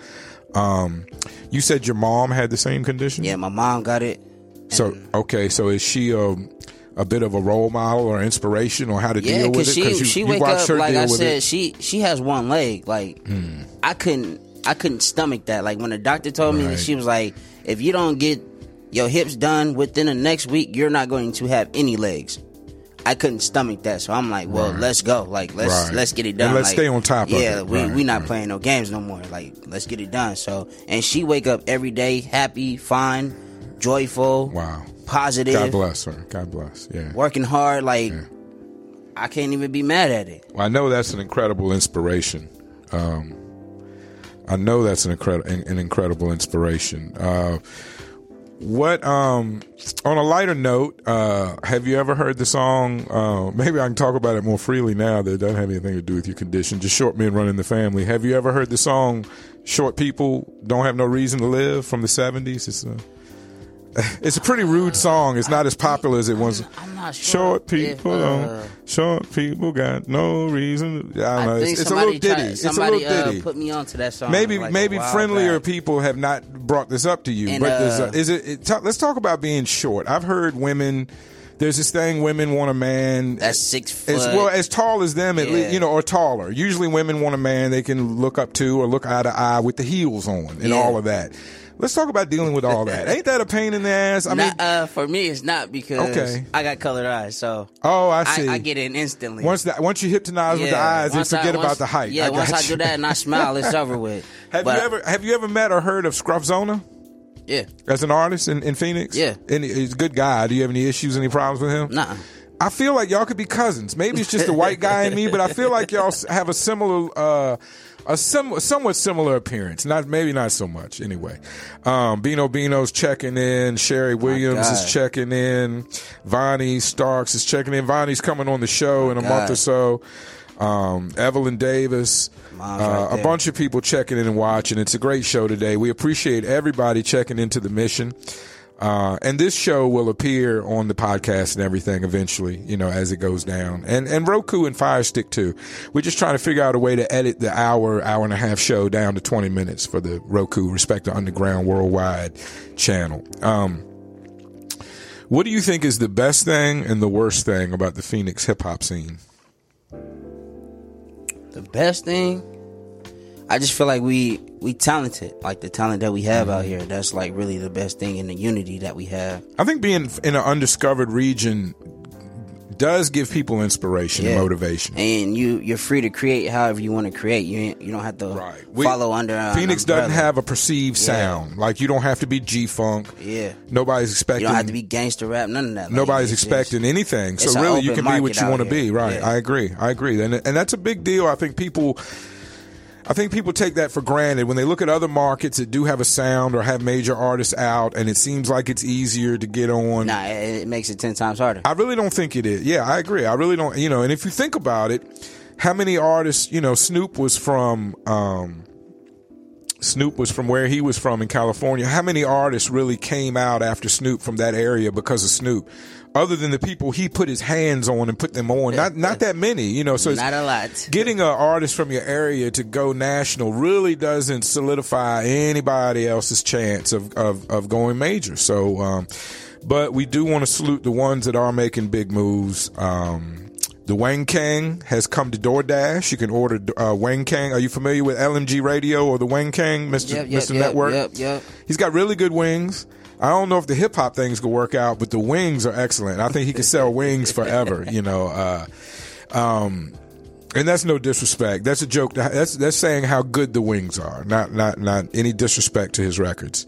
Um, you said your mom had the same condition. Yeah, my mom got it. So okay, so is she a a bit of a role model or inspiration or how to Yeah, deal with because it? she you, she you wake up her like I said. it. Hmm. She she has one leg. Like I couldn't I couldn't stomach that. Like when the doctor told me, Right. she was like, if you don't get your hips done within the next week, you're not going to have any legs. I couldn't stomach that, so I'm like, well, Right. let's go. Like, let's Right. let's get it And done. let's Like, stay on top of yeah, it. we we not playing no games no more. Like, let's get it done. So, and she wake up every day happy, fine, joyful, Wow. Positive, God bless her. God bless. Yeah. working hard. Like, I can't even be mad at it. Well, I know that's an incredible inspiration. Um, I know that's an incredible an incredible inspiration. Uh, What um on a lighter note, uh have you ever heard the song uh maybe I can talk about it more freely now that it doesn't have anything to do with your condition, just short men running the family. Have you ever heard the song Short People Don't Have No Reason to Live from the 70s? It's a it's a pretty rude song. It's not as popular as it was. I'm not sure Short if, people uh. Short people got no reason. I don't I know. It's, it's a little ditty. tried- it's a somebody, little ditty. Uh, put me onto that song. maybe like maybe friendlier back. people have not brought this up to you And, but uh, is it, it let's talk about being short i've heard women there's this thing women want a man That's six foot. as well as tall as them at Yeah. least you know or taller usually women want a man they can look up to or look eye to eye with the heels on and Yeah. all of that let's talk about dealing with all that ain't that a pain in the ass i mean uh, for me, it's not because Okay. I got colored eyes, so oh i see I, I get in instantly. once that once you hypnotize with the eyes and I- forget once- about the height Yeah, I once got I do that and I smile, it's over with. have But- you ever have you ever met or heard of scruffzona Yeah, as an artist in, in Phoenix? Yeah. And he's a good guy. Do you have any issues, any problems with him? nah. I feel like y'all could be cousins. Maybe it's just the white guy in me, but I feel like y'all have a similar, uh, a sim- somewhat similar appearance. Not maybe not so much. Anyway, um, Bino Bino's checking in. Sherry Williams is checking in. Vonnie Starks is checking in. Vonnie's coming on the show in a month or so. Um, Evelyn Davis. Uh, right a bunch of people checking in and watching. It's a great show today. We appreciate everybody checking into the mission. Uh, and this show will appear on the podcast and everything eventually, you know, as it goes down. And and Roku and Fire Stick too. We're just trying to figure out a way to edit the hour, hour and a half show down to 20 minutes for the Roku Respect the Underground Worldwide channel. Um, what do you think is the best thing and the worst thing about the Phoenix hip hop scene? The best thing, I just feel like we we talented, like the talent that we have Mm-hmm. out here. That's like really the best thing in the unity that we have. I think being in an undiscovered region does give people inspiration and motivation. And you you're free to create however you want to create. You you don't have to Right. We- follow under. an Phoenix doesn't have a perceived sound. Like you don't have to be G Funk. Yeah. Nobody's expecting You don't have to be gangster rap. None of that. Like, Nobody's it's expecting anything. So really, you can be what you want to be. Right. Yeah. I agree. I agree. And and that's a big deal. I think people. I think people take that for granted when they look at other markets that do have a sound or have major artists out, and it seems like it's easier to get on. Nah, it, makes it ten times harder. I really don't think it is. Yeah, I agree. I really don't. You know, and if you think about it, how many artists? You know, Snoop was from. Um, Snoop was from where he was from in California. How many artists really came out after Snoop from that area because of Snoop? Other than the people he put his hands on and put them on, not not that many, you know. So Not a lot. Getting an artist from your area to go national really doesn't solidify anybody else's chance of, of, of going major. So, um, but we do want to salute the ones that are making big moves. Um, the Wang Kang has come to DoorDash. You can order uh, Wang Kang. Are you familiar with LMG Radio or the Wang Kang, Mr. Yep, yep, Mr. yep, Network? yep, yep. He's got really good wings. I don't know if the hip hop thing's gonna work out, but the wings are excellent. I think he can sell wings forever. You know, uh, um, and that's no disrespect. That's a joke. That's that's saying how good the wings are. Not not not any disrespect to his records.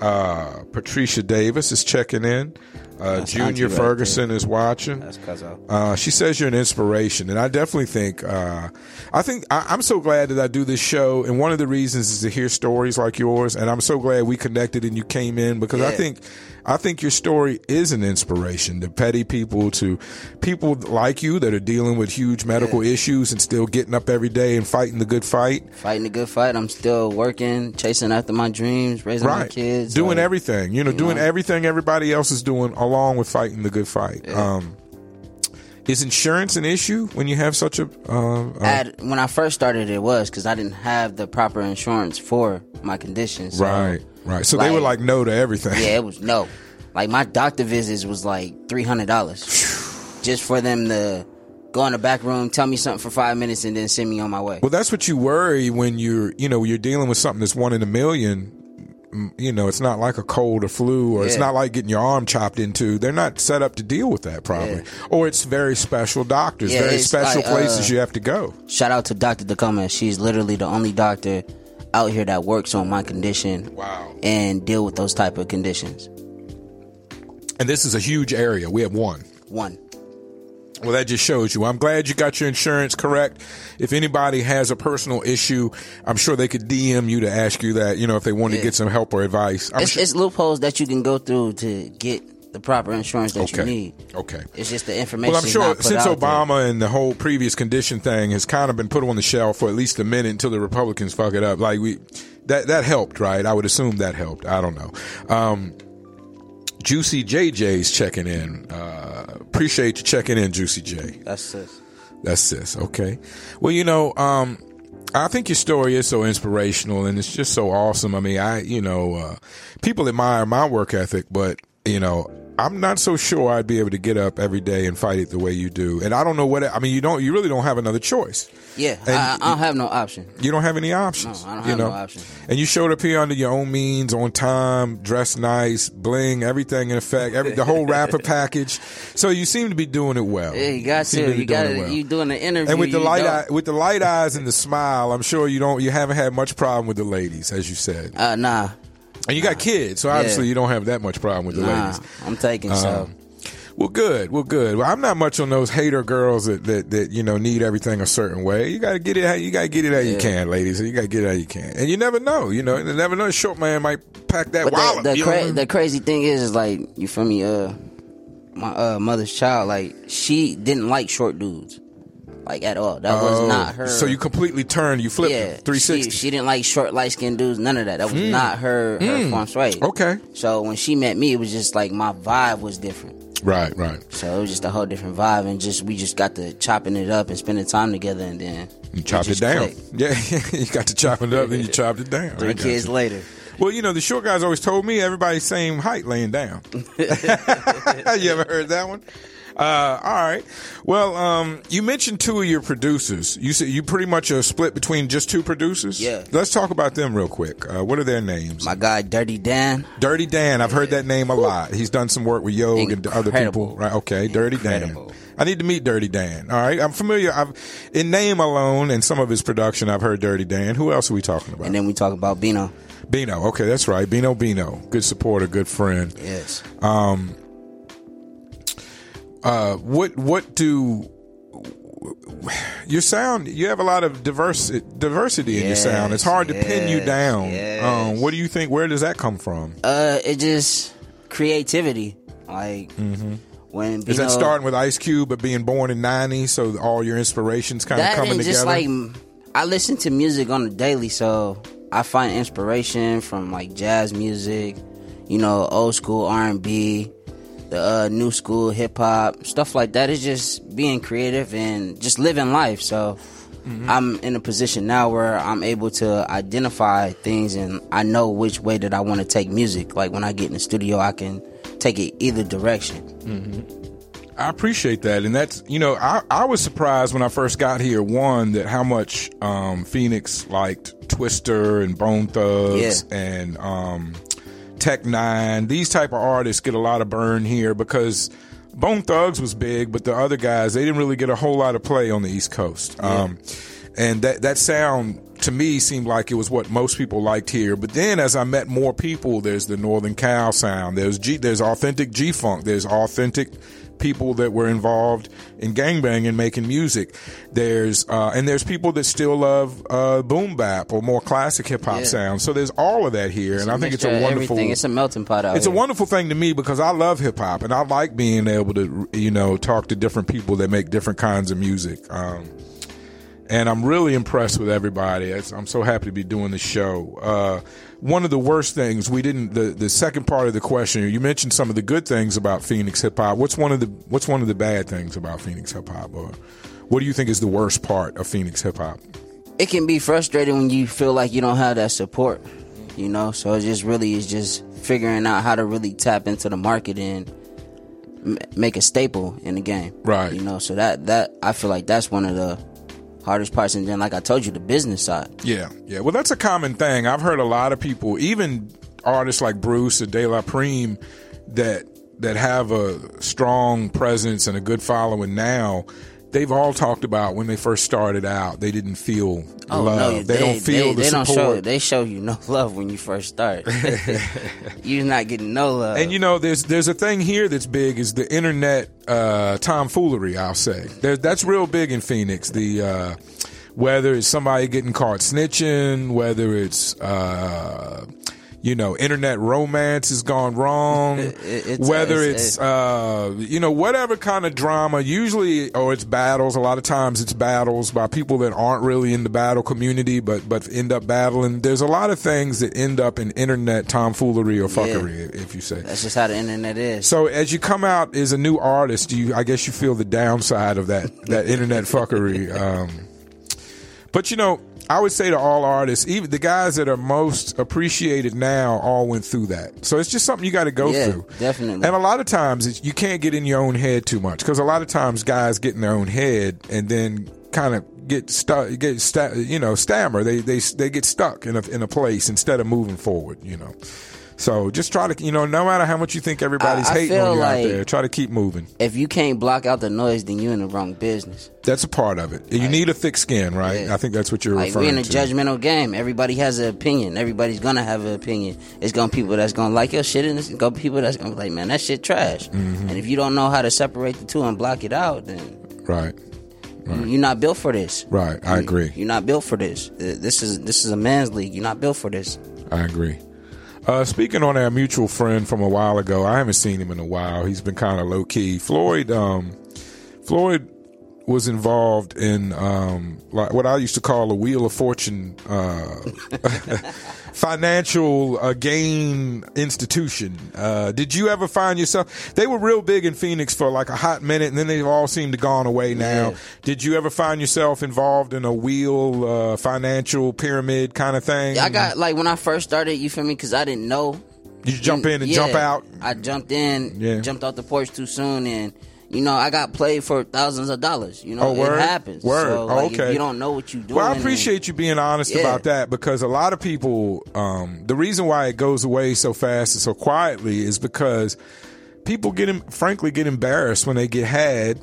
Uh, Patricia Davis is checking in. Uh, Junior right Ferguson is watching. That's. Uh, she says you're an inspiration, and I definitely think. Uh, I think I, I'm so glad that I do this show, and one of the reasons is to hear stories like yours, and I'm so glad we connected and you came in because I think, I think your story is an inspiration to petty people, to people like you that are dealing with huge medical issues and still getting up every day and fighting the good fight. Fighting the good fight. I'm still working, chasing after my dreams, raising my Right, kids, doing like, everything, you know, doing know. everything everybody else is doing, along with fighting the good fight. Um, is insurance an issue when you have such a? Uh, uh, when I first started, it was because I didn't have the proper insurance for my condition. So, Right, right. So they were like no to everything. yeah, it was no. Like my doctor visits was like three hundred dollars just for them to go in the back room, tell me something for five minutes, and then send me on my way. Well, that's what you worry when you're, you know, you're dealing with something that's one in a million. You know, it's not like a cold or flu, or it's not like getting your arm chopped into. They're not set up to deal with that, probably. Yeah. Or it's very special doctors, Yeah, very special like, places uh, you have to go. Shout out to Doctor Tacoma. She's literally the only doctor out here that works on my condition. Wow. And deal with those type of conditions. And this is a huge area. We have one. One. Well, that just shows you. I'm glad you got your insurance correct. If anybody has a personal issue, I'm sure they could DM you to ask you that, you know, if they want to get some help or advice. I'm It's, sure- it's loopholes that you can go through to get the proper insurance that you need. Okay. It's just the information. Well, I'm sure since out there. Obama and the whole previous condition thing has kind of been put on the shelf for at least a minute until the Republicans fuck it up. Like we, that that helped, right? I would assume that helped. I don't know. Um, Juicy JJ's checking in. Uh, appreciate you checking in, Juicy J. That's sis. That's sis. Okay. Well, you know, um, I think your story is so inspirational and it's just so awesome. I mean, I, you know, uh, people admire my work ethic, but, you know, I'm not so sure I'd be able to get up every day and fight it the way you do. And I don't know what, I mean, you don't, you really don't have another choice. Yeah, I, I don't have no option. You don't have any options. No, I don't you have know? no option. And you showed up here under your own means, on time, dressed nice, bling, everything in effect, every, the whole rapper package. So you seem to be doing it well. Yeah, you got seem to. be You got doing to. it well. You doing the interview. And with the you light eye, with the light eyes and the smile, I'm sure you don't you haven't had much problem with the ladies, as you said. Uh, nah, And you got kids, so obviously you don't have that much problem with the nah. ladies. I'm taking Um, so. Well, good. Well, good. Well, I'm not much on those hater girls that, that, that you know need everything a certain way. You gotta get it. How, you gotta get it how you can, ladies. You gotta get it how you can. And you never know. You know, you never know. A short man might pack that But wallet. the, the, I cra- mean? the crazy thing is, is like you feel me? Uh, my uh mother's child, like she didn't like short dudes, like at all. That was Oh, not her. So you completely turned. You flipped yeah, it. 360. She, she didn't like short, light skinned dudes. None of that. That was hmm. not her her hmm. form straight. okay. So when she met me, it was just like my vibe was different. Right. Right. So it was just a whole different vibe, and just we just got to chopping it up and spending time together, and then You chopped it just down. clicked. Yeah, you got to chop it up, then you chopped it down. I Three got kids you. later. Well, you know, the short guys always told me everybody's same height laying down. Have you ever heard that one? Uh, all right. Well, um, you mentioned two of your producers. You said you pretty much are split between just two producers. Yeah. Let's talk about them real quick. Uh, what are their names? My guy, Dirty Dan. Dirty Dan. I've heard that name a lot. He's done some work with Yog and other people. Right. Okay. Dirty Incredible. Dan. I need to meet Dirty Dan. All right. I'm familiar. I've in name alone and some of his production. I've heard Dirty Dan. Who else are we talking about? And then we talk about Bino. Bino. Okay, that's right. Bino Bino. Good supporter, good friend. Yes. Uh, what what do your sound? You have a lot of diverse diversity in your sound. It's hard to pin you down. yes. Um, what do you think? Where does that come from? Uh, it just creativity. Like when Mm-hmm. Is that starting with Ice Cube, but being born in '90, so all your inspirations kind of coming together? just like I listen to music on the daily, so I find inspiration from like jazz music, you know, old school R and B, the uh, new school hip hop, stuff like that. It's just being creative and just living life. So. Mm-hmm. I'm in a position now where I'm able to identify things and I know which way that I want to take music. Like when I get in the studio, I can take it either direction. I appreciate that, and that's you know I, I was surprised when I first got here. One that how much um, Phoenix liked Twista and Bone Thugs Yeah. and um, Tech N9ne. These type of artists get a lot of burn here because Bone Thugs was big, but the other guys they didn't really get a whole lot of play on the East Coast. Um, and that that sound to me seemed like it was what most people liked here. But then as I met more people, there's the Northern Cal sound. There's G, there's authentic G funk. There's authentic people that were involved in gangbang and making music. There's uh, and there's people that still love uh, boom bap or more classic hip hop Yeah. sound. So there's all of that here, and I think it's a wonderful. It's a melting pot out It's a wonderful thing to me because I love hip hop and I like being able to, you know, talk to different people that make different kinds of music. Um, and I'm really impressed with everybody. I'm so happy to be doing the show. Uh, one of the worst things we didn't the the second part of the question you mentioned some of the good things about Phoenix hip hop. What's one of the what's one of the bad things about Phoenix hip hop, or what do you think is the worst part of Phoenix hip hop? it can be frustrating when you feel like you don't have that support, you know. So it just really is just figuring out how to really tap into the market and m- make a staple in the game, Right. You know, so that that I feel like that's one of the hardest parts. And then, like I told you, the business side. Yeah, yeah. Well, that's a common thing. I've heard a lot of people, even artists like Bruce or De La Prime, that that have a strong presence and a good following now. They've all talked about when they first started out, they didn't feel Oh love. no, they, don't feel they, the they don't support. show they show you no love when you first start. You're not getting no love. And you know, there's there's a thing here that's big is the internet uh, tomfoolery. I'll say there, that's real big in Phoenix. The uh, whether it's somebody getting caught snitching, whether it's uh, you know internet romance has gone wrong, it's- whether it's- it's, uh, you know whatever kind of drama. Usually, or it's battles. A lot of times, it's battles by people that aren't really in the battle community, but but end up battling. There's a lot of things that end up in internet tomfoolery or fuckery, if you say. That's just how the internet is. So as you come out as a new artist, you I guess you feel the downside of that that internet fuckery. Um, but you know, I would say to all artists, even the guys that are most appreciated now, all went through that. So it's just something you got to go Yeah, through. definitely. And a lot of times it's, you can't get in your own head too much because a lot of times guys get in their own head and then kind of get stuck, get sta- you know, stammer. They they they get stuck in a in a place instead of moving forward. You know. So just try to, you know, no matter how much you think everybody's I- I hating on you like- out there, try to keep moving. if you can't block out the noise, then you're in the wrong business. That's a part of it. You need a thick skin, right? Yeah. I think that's what you're Like referring to. we're in a to. judgmental game. Everybody has an opinion. Everybody's gonna have an opinion. It's gonna people that's gonna like your shit, and it's gonna people that's gonna be like, man, that shit trash. Mm-hmm. And if you don't know how to separate the two and block it out, then Right. you're not built for this. Right. I agree. You're not built for this. This is this is a man's league. You're not built for this. I agree. Uh, speaking on our mutual friend from a while ago, I haven't seen him in a while. He's been kind of low key. Floyd, um, Floyd was involved in um, like what I used to call a wheel of fortune uh, financial uh, gain institution. Uh, did you ever find yourself? They were real big in Phoenix for like a hot minute, and then they all seem to gone away now. Yeah. Did you ever find yourself involved in a wheel uh, financial pyramid kind of thing? I got like when I first started. You feel me? Because I didn't know. You jump in and Yeah, jump out. I jumped in, Yeah. jumped off the porch too soon, and you know I got played for thousands of dollars. You know, Oh, word? it happens. Word. So, Oh, okay. You don't know what you're doing. Well, I and- appreciate you being honest Yeah. about that because a lot of people, um, the reason why it goes away so fast and so quietly is because people get, frankly, get embarrassed when they get had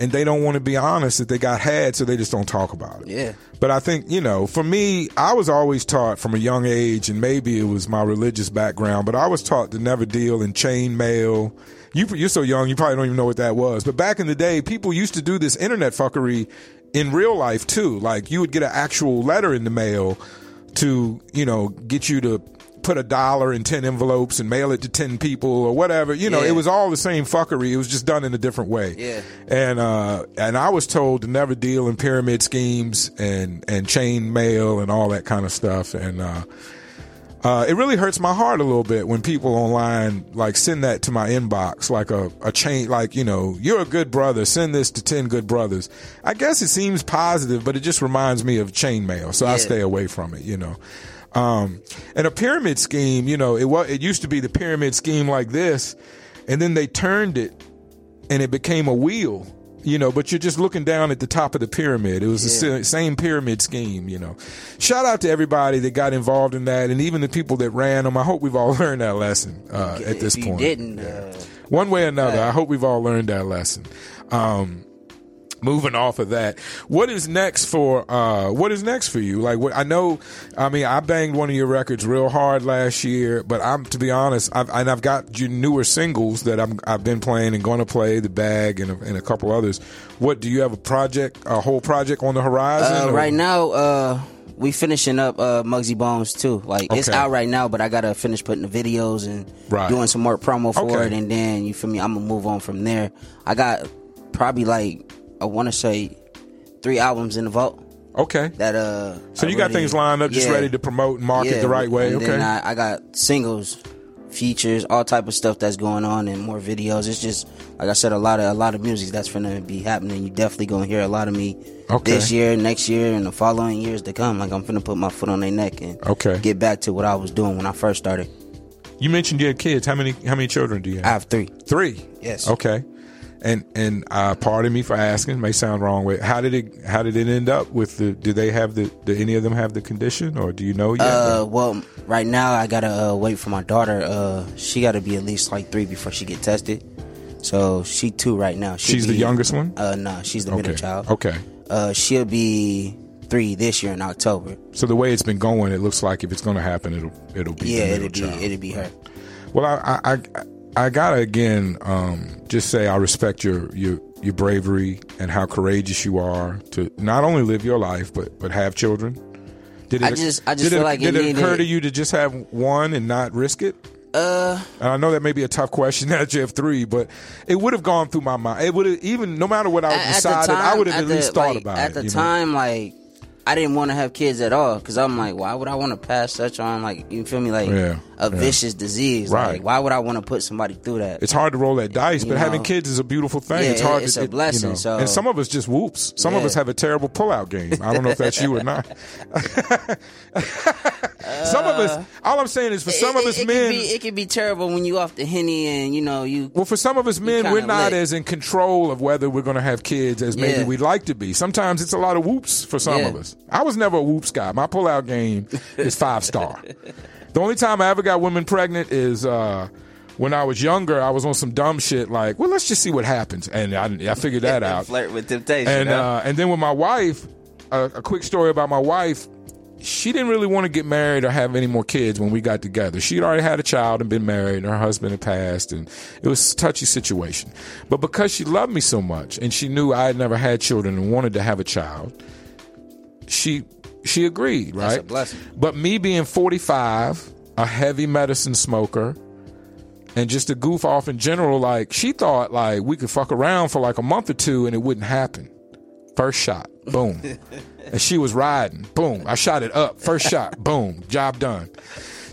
and they don't want to be honest that they got had, so they just don't talk about it. Yeah. But I think, you know, for me, I was always taught from a young age, and maybe it was my religious background, but I was taught to never deal in chain mail. You, you're so young, you probably don't even know what that was. But back in the day, people used to do this internet fuckery in real life too. Like you would get an actual letter in the mail to, you know, get you to put a dollar in 10 envelopes and mail it to 10 people or whatever. You know, Yeah. it was all the same fuckery. It was just done in a different way. Yeah. And uh and I was told to never deal in pyramid schemes and and chain mail and all that kind of stuff and uh uh, it really hurts my heart a little bit when people online like send that to my inbox like a, a chain like you know you're a good brother send this to 10 good brothers. I guess it seems positive but it just reminds me of chain mail so i stay away from it you know. Um, and a pyramid scheme you know it was it used to be the pyramid scheme like this and then they turned it and it became a wheel you know but you're just looking down at the top of the pyramid. It was the same pyramid scheme you know. Shout out to everybody that got involved in that and even the people that ran them i hope we've all learned that lesson uh, at this point. didn't, uh, one way or another i hope we've all learned that lesson. Um, moving off of that what is next for uh what is next for you like what i know i mean i banged one of your records real hard last year but i'm to be honest I've, and i've got your newer singles that i'm i've been playing and going to play the bag and a, and a couple others what do you have a project a whole project on the horizon uh, right now, uh, we finishing up uh, Muggsy Bones too. Like it's out right now, but I gotta finish putting the videos and Right. doing some more promo for Okay. it, and then you feel me. I'm gonna move on from there. I got probably like I want to say three albums in the vault okay that uh. so you got things lined up just yeah. ready to promote and market Yeah, the right way and okay Then I, I got singles, features, all type of stuff that's going on, and more videos. It's just like I said, a lot of a lot of music that's gonna be happening. You definitely gonna hear a lot of me Okay. this year, next year, and the following years to come. Like I'm gonna put my foot on their neck and Okay. get back to what I was doing when I first started. you mentioned you had kids how many how many children do you have I have three. Three. Yes. Okay. And and uh, pardon me for asking, may sound wrong. Way, how did it how did it end up with the? Do they have the? Do any of them have the condition, or do you know yet? Uh, well, right now I gotta uh, wait for my daughter. Uh, she gotta be at least like three before she get tested. So she two right now. She's the youngest one? Uh, no, she's the middle child. Okay. Uh, she'll be three this year in October. So the way it's been going, it looks like if it's going to happen, it'll it'll be Yeah, the it'll be child. it'll be her. Well, I I, I, I gotta again um, just say I respect your your your bravery and how courageous you are to not only live your life but but have children. Did I just- I just did feel it, like did it occur to you to just have one and not risk it? Uh, And I know that may be a tough question now that you have three, but it would have gone through my mind. It would have even no matter what I at decided, I would have at the- least thought like, about at it. At the you know? time. Like, I didn't want to have kids at all because I'm like, why would I want to pass such on? Like, you feel me? Like Yeah, a yeah. vicious disease. Right. Like, why would I want to put somebody through that? It's hard to roll that dice, You but having kids is a beautiful thing. Yeah, it's hard. it's to, a it- blessing, You know. so- and some of us just whoops. Some of us have a terrible pullout game. I don't know if that's you or not. some of us. Uh, all I'm saying is, for some it, of us men, be, it can be terrible when you off the henny and you know you. well, for some of us men, we're not lit. as in control of whether we're going to have kids as maybe Yeah. we'd like to be. Sometimes it's a lot of whoops for some Yeah. of us. I was never a whoops guy. My pullout game is five star. the only time I ever got women pregnant is uh, when I was younger. I was on some dumb shit like, well, let's just see what happens, and I, I figured that out. Flirt with temptation. And huh? uh, and then with my wife, a a quick story about my wife. She didn't really want to get married or have any more kids when we got together. She'd already had a child and been married, and her husband had passed, and it was a touchy situation. But because she loved me so much, and she knew I had never had children and wanted to have a child, she she agreed. Right? That's a blessing. But me being forty five, a heavy medicine smoker, and just a goof off in general, like she thought like we could fuck around for like a month or two and it wouldn't happen. First shot, boom. and she was riding, boom. I shot it up. First shot, boom. Job done.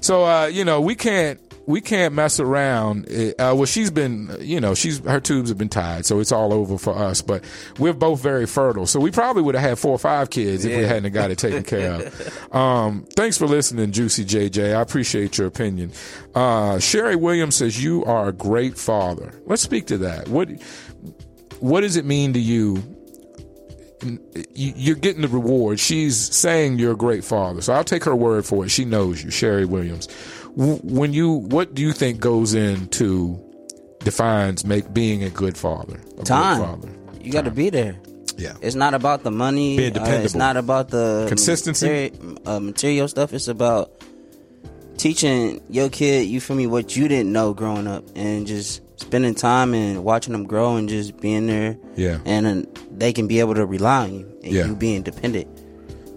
So uh, you know, we can't we can't mess around. Uh, well, she's been, you know, she's her tubes have been tied, so it's all over for us. But we're both very fertile, so we probably would have had four or five kids if we hadn't got it taken care of. Um, thanks for listening, Juicy JJ. I appreciate your opinion. Uh, Sherry Williams says you are a great father. Let's speak to that. What what does it mean to you? You- You're getting the reward. She's saying you're a great father, so I'll take her word for it. She knows you, Sherry Williams. When you, what do you think goes into defines make being a good father? A good time. father. You got to be there. Yeah. It's not about the money. Being uh, it's not about the Consistency. materi- uh, material stuff. It's about teaching your kid. You feel me? What you didn't know growing up, and just spending time and watching them grow, and just being there. Yeah. And then they can be able to rely on you, and Yeah. you being dependent.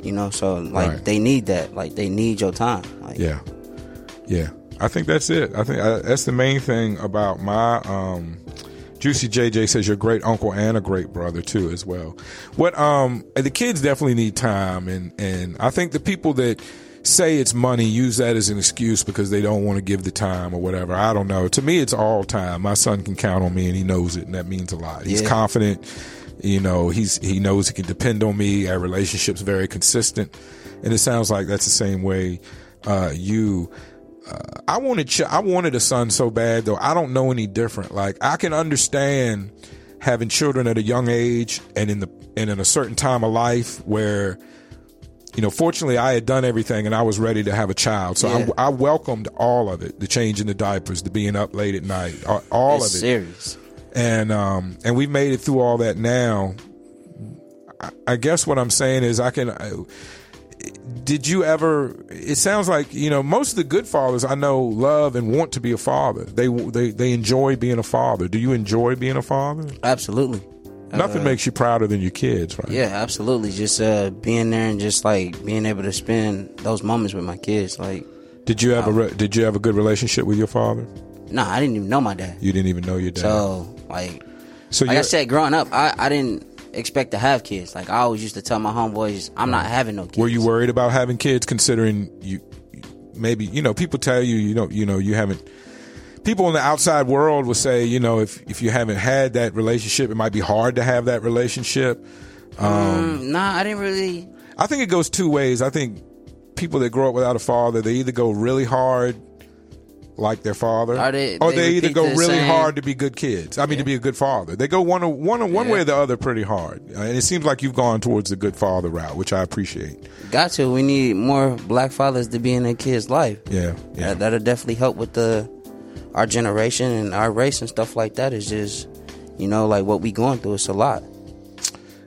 You know, so like Right. they need that. Like they need your time. Like, Yeah, yeah. I think that's it. I think uh, that's the main thing about my um, Juicy JJ says you're a great uncle and a great brother too as well. What um the kids definitely need time and and I think the people that say it's money use that as an excuse because they don't want to give the time or whatever. I don't know. To me it's all time. My son can count on me and he knows it and that means a lot. He's Yeah. confident. You know, he's he knows he can depend on me. Our relationship's very consistent. And it sounds like that's the same way uh you I wanted ch- I wanted a son so bad though. I don't know any different. Like I can understand having children at a young age and in the and in a certain time of life where you know, fortunately, I had done everything and I was ready to have a child. So Yeah. I, I welcomed all of it the changing the diapers, the being up late at night, all, of it serious. and um, and we've made it through all that now. I, I guess what I'm saying is I can. I, did you ever? It sounds like you know most of the good fathers I know love and want to be a father. They they they enjoy being a father. Do you enjoy being a father? Absolutely. Nothing makes you prouder than your kids, right? Yeah, absolutely. Just uh, being there and just like being able to spend those moments with my kids. Like, Did you have a re- Did you have a good relationship with your father? nah, I didn't even know my dad. You didn't even know your dad. So, like, so like I said, growing up, I, I didn't expect to have kids. Like, I always used to tell my homeboys, I'm not having no kids. Were you worried about having kids, considering you maybe you know people tell you you know you know you haven't. People in the outside world will say, you know, if if you haven't had that relationship, it might be hard to have that relationship. Mm, nah, I didn't really. I think it goes two ways. I think people that grow up without a father, they either go really hard, like their father, Or they- or they they either go really same- hard to be good kids. I mean, to be a good father. They go one one one Yeah. way or the other pretty hard, Uh, and it seems like you've gone towards the good father route, which I appreciate. Gotcha. We need more black fathers to be in their kids' life. Yeah, yeah. That, that'll definitely help with the our generation and our race and stuff like that is just, you know, like what we going through. It's a lot.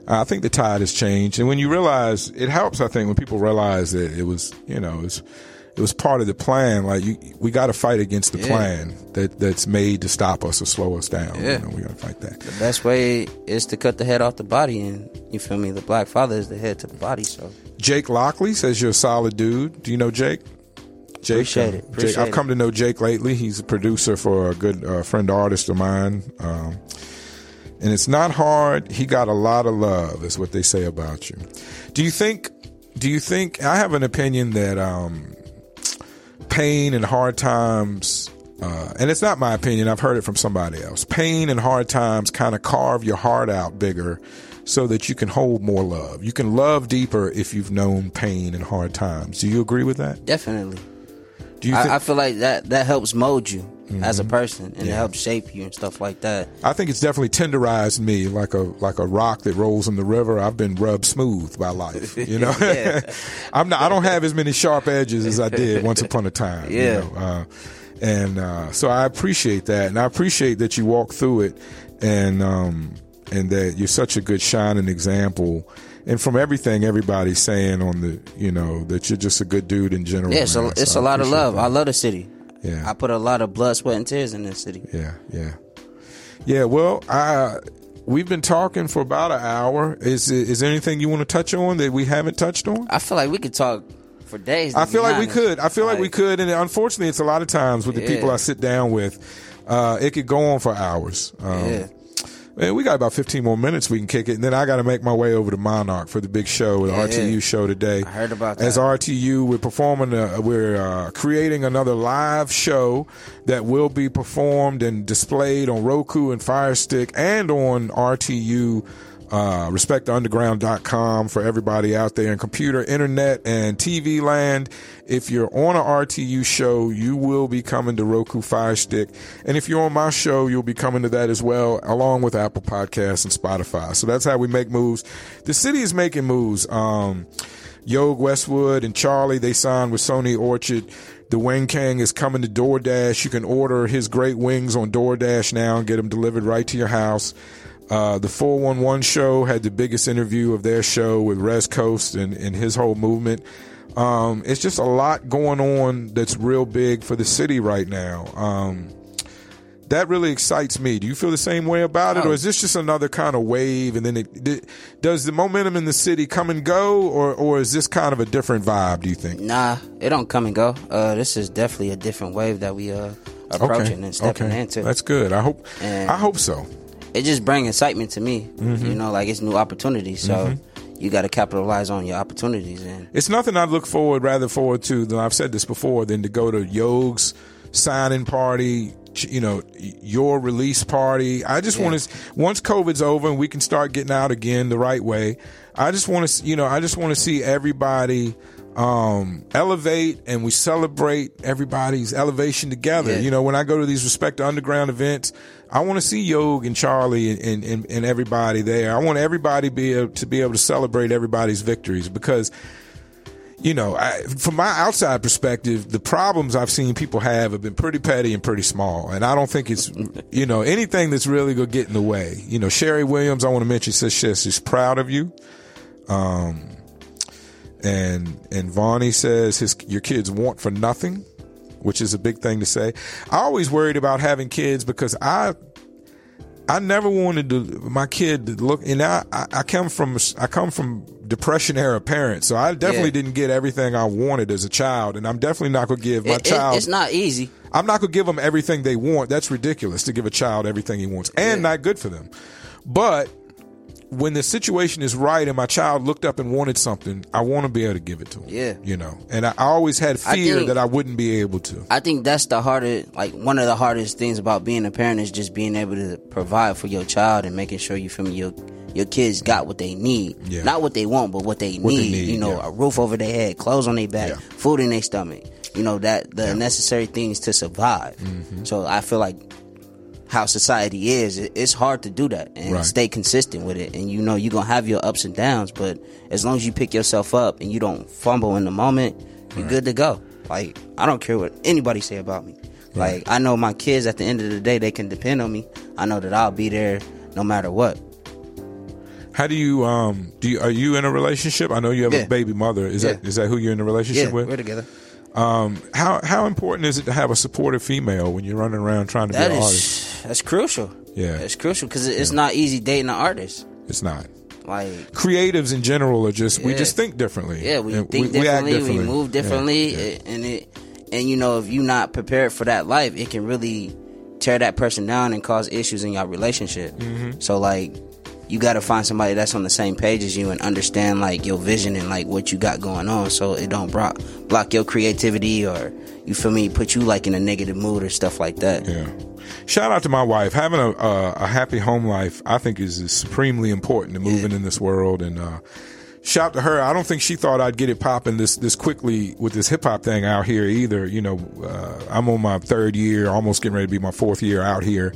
I think the tide has changed, and when you realize, it helps. I think when people realize that it was, you know, it was, it was part of the plan. Like you, we got to fight against the Yeah. plan that that's made to stop us or slow us down. Yeah. You know, we got to fight that. The best way is to cut the head off the body, and you feel me? The black father is the head to the body. So Jake Lockley says you're a solid dude. Do you know Jake? Jake, Appreciate uh, it. Jake, I've come to know Jake lately. He's a producer for a good uh, friend artist of mine. Um, and it's not hard. He got a lot of love, is what they say about you. Do you think? Do you think? I have an opinion that um, pain and hard times, uh, and it's not my opinion. I've heard it from somebody else. Pain and hard times kind of carve your heart out bigger, so that you can hold more love. You can love deeper if you've known pain and hard times. Do you agree with that? definitely, Do you? I, I feel like that that helps mold you as a person, and it helps shape you and stuff like that. I think it's definitely tenderized me like a like a rock that rolls in the river. I've been rubbed smooth by life. You know, I'm not. I don't have as many sharp edges as I did once upon a time. you Yeah. know, uh, and uh, so I appreciate that, and I appreciate that you walk through it, and um, and that you're such a good shining example. And from everything everybody's saying on the, you know, that you're just a good dude in general. Yeah, it's a, man. So it's I a lot of love. that. I love the city. Yeah. I put a lot of blood, sweat, and tears in this city. Yeah, yeah, yeah. Well, I we've been talking for about an hour. Is is there anything you want to touch on that we haven't touched on? I feel like we could talk for days. I feel like we could. I feel like, we could, and unfortunately, it's a lot of times with the Yeah. people I sit down with, uh, it could go on for hours. Um, Yeah. Man, we got about 15 more minutes we can kick it, and then I got to make my way over to Monarch for the big show, the Yeah. RTU show today. I heard about that. As. RTU, we're performing, uh, we're uh, creating another live show that will be performed and displayed on Roku and Fire Stick and on RTU. Uh, respecttheunderground.com for everybody out there in computer, internet, and TV land. If you're on a RTU show, you will be coming to Roku Fire Stick. And if you're on my show, you'll be coming to that as well, along with Apple Podcasts and Spotify. So that's how we make moves. The city is making moves. Um, Yog Westwood and Charlie, they signed with Sony Orchard. The Wing Kang is coming to DoorDash. You can order his great wings on DoorDash now and get them delivered right to your house. Uh, the 411 show had the biggest interview of their show with Res Coast and, and his whole movement. Um, it's just a lot going on that's real big for the city right now. Um, that really excites me. Do you feel the same way about it, Oh. or is this just another kind of wave? And then it, d- does the momentum in the city come and go, or or is this kind of a different vibe? Do you think? Nah, it don't come and go. Uh, this is definitely a different wave that we uh approaching and stepping into. That's good. I hope. And- I hope so. It just brings excitement to me. Mm-hmm. You know, like it's new opportunities. So you got to capitalize on your opportunities. And It's nothing I look forward rather forward to than I've said this before than to go to Yoge's signing party. You know, your release party. I just want to once COVID's over and we can start getting out again the right way. I just want to, you know, I just want to see everybody um elevate and we celebrate everybody's elevation together Yeah. you know when i go to these respect to underground events i want to see yog and charlie and, and, and, everybody there i want everybody be able to be able to celebrate everybody's victories because you know, I, from my outside perspective, the problems I've seen people have have been pretty petty and pretty small. And I don't think it's, you know, anything that's really going to get in the way. You know, Sherry Williams, I want to mention, says she's proud of you. Um, and, and Vonnie says his, your kids want for nothing, which is a big thing to say. I always worried about having kids because I, I never wanted to my kid to look and I, I come from I come from depression era parents so I definitely Yeah. didn't get everything I wanted as a child and I'm definitely not going to give my it, it- child it's not easy. I'm not going to give them everything they want that's ridiculous to give a child everything he wants and not good for them but when the situation is right and my child looked up and wanted something I want to be able to give it to him Yeah. you know and I always had I fear think- that I wouldn't be able to I think that's the hardest, like one of the hardest things about being a parent is just being able to provide for your child and making sure you feel me your your kids got what they need, Yeah. not what they want, but what they, What they need. need, You know, yeah. a roof over their head, clothes on their back, Yeah. food in their stomach. You know that the necessary things to survive. Mm-hmm. So I feel like how society is, it, it's hard to do that and Right. stay consistent with it. And you know, you're gonna have your ups and downs, but as long as you pick yourself up and you don't fumble in the moment, you're good to go. Like I don't care what anybody say about me. Like I know my kids at the end of the day they can depend on me. I know that I'll be there no matter what. How do you um do you, are you in a relationship? I know you have Yeah. a baby mother. Is that Yeah. is that who you're in a relationship Yeah, with? we're together. Um, how how important is it to have a supportive female when you're running around trying to That be an artist? that's crucial. Yeah. it's crucial because it's not easy dating an artist. It's not. Like Creatives in general are just we just think differently. Yeah, we And think act differently, we, differently. move differently, yeah. and it and you know if you're not prepared for that life, it can really tear that person down and cause issues in your relationship. Mm-hmm. So like, you got to find somebody that's on the same page as you and understand like your vision and like what you got going on, so it don't block block your creativity or you feel me put you like in a negative mood or stuff like that. Yeah. Shout out to my wife. Having a a, a happy home life, I think, is, is supremely important to moving in this world. And uh, shout to her. I don't think she thought I'd get it popping this this quickly with this hip hop thing out here either. You know, uh, I'm on my third year, almost getting ready to be my fourth year out here,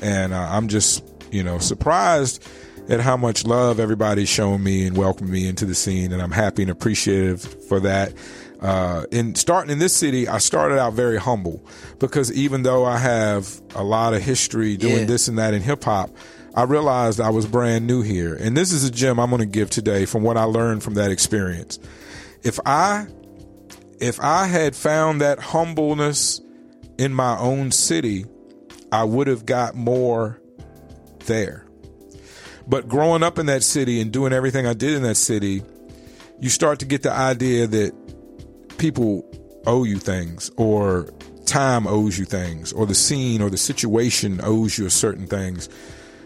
and uh, I'm just you know surprised at how much love everybody's shown me and welcomed me into the scene, and I'm happy and appreciative for that. Uh, in starting in this city, I started out very humble because even though I have a lot of history doing Yeah. this and that in hip hop, I realized I was brand new here. And this is a gem I'm going to give today from what I learned from that experience. If I, if I had found that humbleness in my own city, I would have got more there. But growing up in that city and doing everything I did in that city, you start to get the idea that people owe you things or time owes you things or the scene or the situation owes you certain things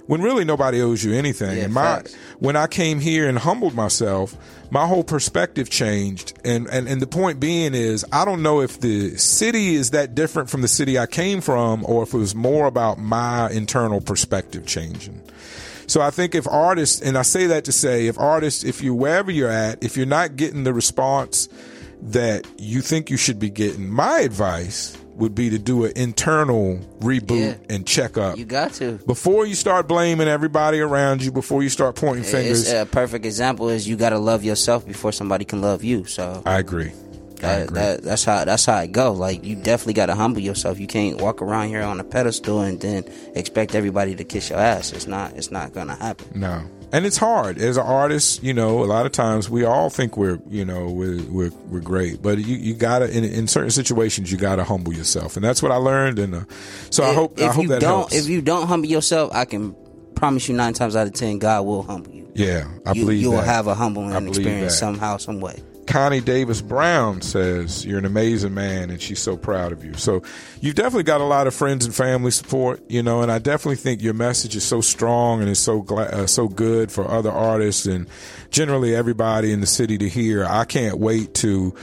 when really nobody owes you anything. Yeah, and my facts. when I came here and humbled myself my whole perspective changed. And, and and the point being is I don't know if the city is that different from the city I came from or if it was more about my internal perspective changing. So I think if artists, and I say that to say, if artists, if you wherever you're at, if you're not getting the response that you think you should be getting, my advice would be to do an internal reboot Yeah. and check up You got to. before you start blaming everybody around you. Before you start pointing fingers. It's, a perfect example is you got to love yourself before somebody can love you. So I agree. I That, agree. that that's how that's how it go. Like you definitely got to humble yourself. You can't walk around here on a pedestal and then expect everybody to kiss your ass. It's not. It's not gonna happen. No. And it's hard as an artist, you know. A lot of times we all think we're, you know, we're we're, we're great, but you, you gotta in, in certain situations you gotta humble yourself, and that's what I learned. And uh, so I If- hope I if hope you that don't helps. if you don't humble yourself, I can promise you nine times out of ten, God will humble you. yeah, I you believe you will have a humbling experience that. somehow, some way. Connie Davis Brown says you're an amazing man, and she's so proud of you. So you've definitely got a lot of friends and family support, you know, and I definitely think your message is so strong and is so gla- uh, so good for other artists and generally everybody in the city to hear. I can't wait to.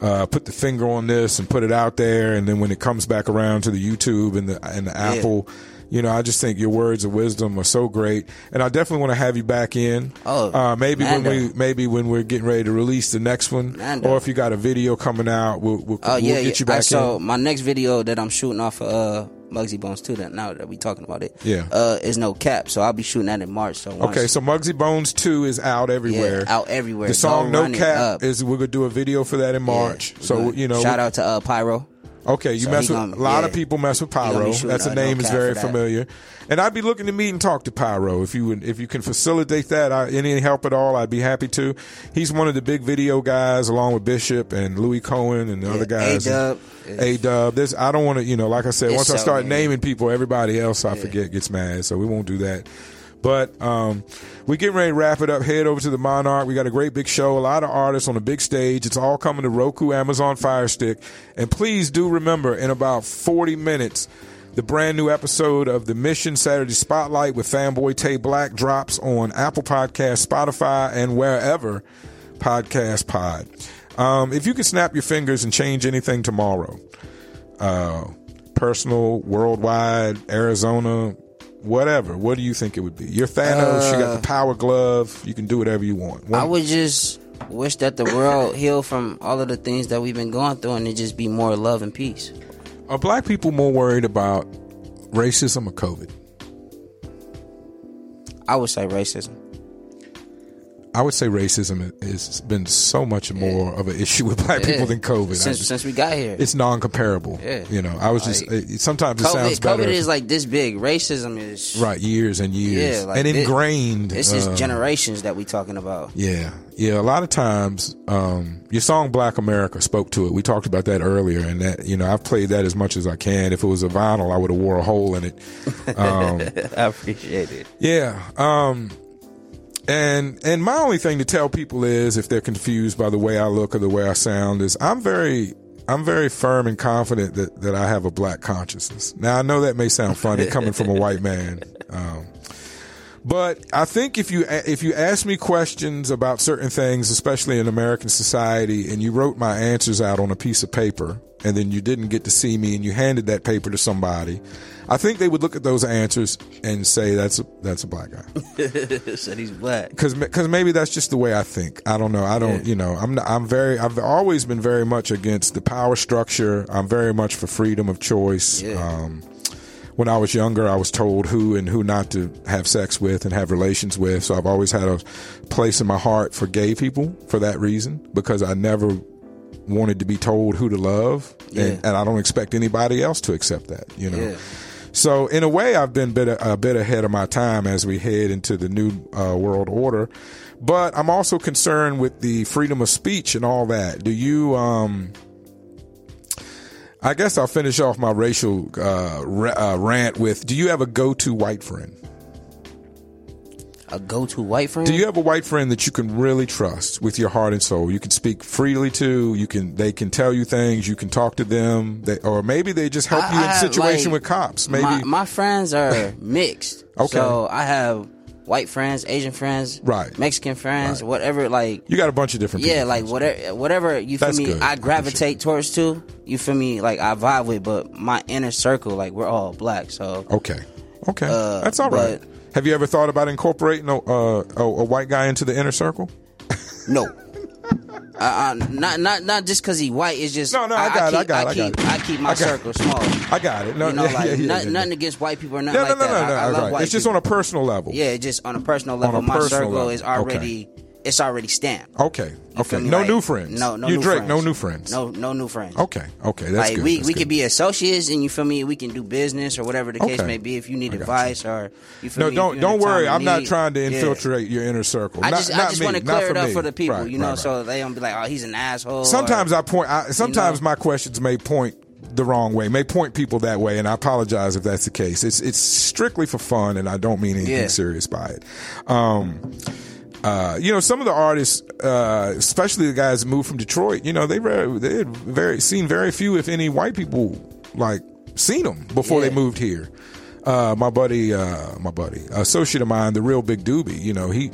Uh, put the finger on this and put it out there, and then when it comes back around to the YouTube and the and the Apple, you know, I just think your words of wisdom are so great, and I definitely want to have you back in. Oh, uh, maybe when we maybe when we're getting ready to release the next one, Mando. or if you got a video coming out, we'll we'll, Oh we'll yeah, get you back so in. my next video that I'm shooting off of uh, Muggsy Bogues too. That now that we talking about it, Yeah. uh, is no cap. So I'll be shooting that in March. So Okay, so Muggsy Bogues Two is out everywhere. Yeah, out everywhere. The song Go No Cap is we're gonna do a video for that in March. Yeah, so you know, shout out to uh, Pyro. Okay, you So mess with gonna- a lot of people mess with He gonna be Pyro. That's a a name no is very familiar, and I'd be looking to meet and talk to Pyro if you would, if you can facilitate that. I, any help at all, I'd be happy to. He's one of the big video guys, along with Bishop and Louis Cohen and the other guys. A-Dub. This I don't want to, you know, like I said, once I start many. naming people, everybody else I forget gets mad, so we won't do that. But um, we getting ready to wrap it up. Head over to the Monarch. We got a great big show. A lot of artists on a big stage. It's all coming to Roku, Amazon Fire Stick. And please do remember, in about 40 minutes, the brand new episode of the Mission Saturday Spotlight with Fanboy Tay Black drops on Apple Podcast, Spotify, and wherever podcast pod. Um, if you could snap your fingers and change anything tomorrow, uh, personal, worldwide, Arizona, whatever. What do you think it would be? You're Thanos. you got the uh, power glove. You can do whatever you want. I would just wish that the world heal from all of the things that we've been going through, and it just be more love and peace. Are black people more worried about racism or COVID? I would say racism. I would say racism has been so much more of an issue with black Yeah. people than COVID. Since, just- since we got here. it's non-comparable. Yeah. You know, I was just Like, it, sometimes it sounds better. COVID is like this big. Racism is right years and years Yeah, like and ingrained. This is uh, generations that we talking about. Yeah, yeah. A lot of times, um, your song "Black America" spoke to it. We talked about that earlier, and that you know I've played that as much as I can. If it was a vinyl, I would have wore a hole in it. Um, I appreciate it. yeah. And and my only thing to tell people is, if they're confused by the way I look or the way I sound, is I'm very. I'm very firm and confident that, that I have a black consciousness. Now I know that may sound funny coming from a white man, um, but I think if you if you ask me questions about certain things, especially in American society, and you wrote my answers out on a piece of paper, and then you didn't get to see me, and you handed that paper to somebody, I think they would look at those answers and say that's a, that's a black guy Said he's black. because because maybe that's just the way I think. I don't know. I don't. You know. I'm. Not, I'm very. I've always been very much against the power structure. I'm very much for freedom of choice. Yeah. Um, when I was younger, I was told who and who not to have sex with and have relations with. So I've always had a place in my heart for gay people for that reason because I never wanted to be told who to love, Yeah. and, and I don't expect anybody else to accept that. You know. Yeah. So in a way, I've been bit a bit ahead of my time as we head into the new uh, world order. But I'm also concerned with the freedom of speech and all that. Do you? Um, I guess I'll finish off my racial uh, uh, rant with: Do you have a go-to white friend? A go-to white friend. Do you have a white friend that you can really trust with your heart and soul? You can speak freely to. You can. They can tell you things. You can talk to them. They, or maybe they just help I- you in a situation like, with cops. Maybe. my, my friends are mixed. Okay. So I have white friends, Asian friends, Right. Mexican friends, Right. whatever. Like you got a bunch of different. yeah, people. like whatever, whatever you feel That's me. good. I gravitate towards too. You feel me? Like I vibe with, but my inner circle, like we're all black. So Okay. Okay. Uh, That's all right. but- Have you ever thought about incorporating a, uh, a, a white guy into the inner circle? no. Uh, uh, not not not just because he white. It's just No, no, I got it, I keep, got it, I keep, got it. I keep my got circle small. I got it. No, you know, yeah, like yeah, yeah, not- yeah. nothing against white people or nothing No, no, like no, that. no, I, I love right. white It's just people. on a personal level. Yeah, just on a personal level, my personal circle level. is already it's already stamped. Okay. You Okay. No Like, new friends. No, no you new Drake. friends. No new friends. No, no new friends. Okay. Okay. That's like good. we That's we good. could be associates, and you feel me. We can do business or whatever the case Okay. may be. If you need advice or you feel No, me. don't don't in a time worry. I'm not trying to yeah. infiltrate your inner circle. I just not I just want to clear it up me. for the people, Right, you know, right, right. so they don't be like, oh, he's an asshole. Sometimes or, I point. I, sometimes my questions may point the wrong way, may point people that way, and I apologize if that's the case. It's it's strictly for fun, and I don't mean anything Yeah. serious by it. Um, uh, you know, some of the artists, uh, especially the guys that moved from Detroit, you know, they very, they had very seen very few, if any, white people like seen them before Yeah. they moved here. Uh, my buddy, uh, my buddy, associate of mine, the real Big Doobie, you know, he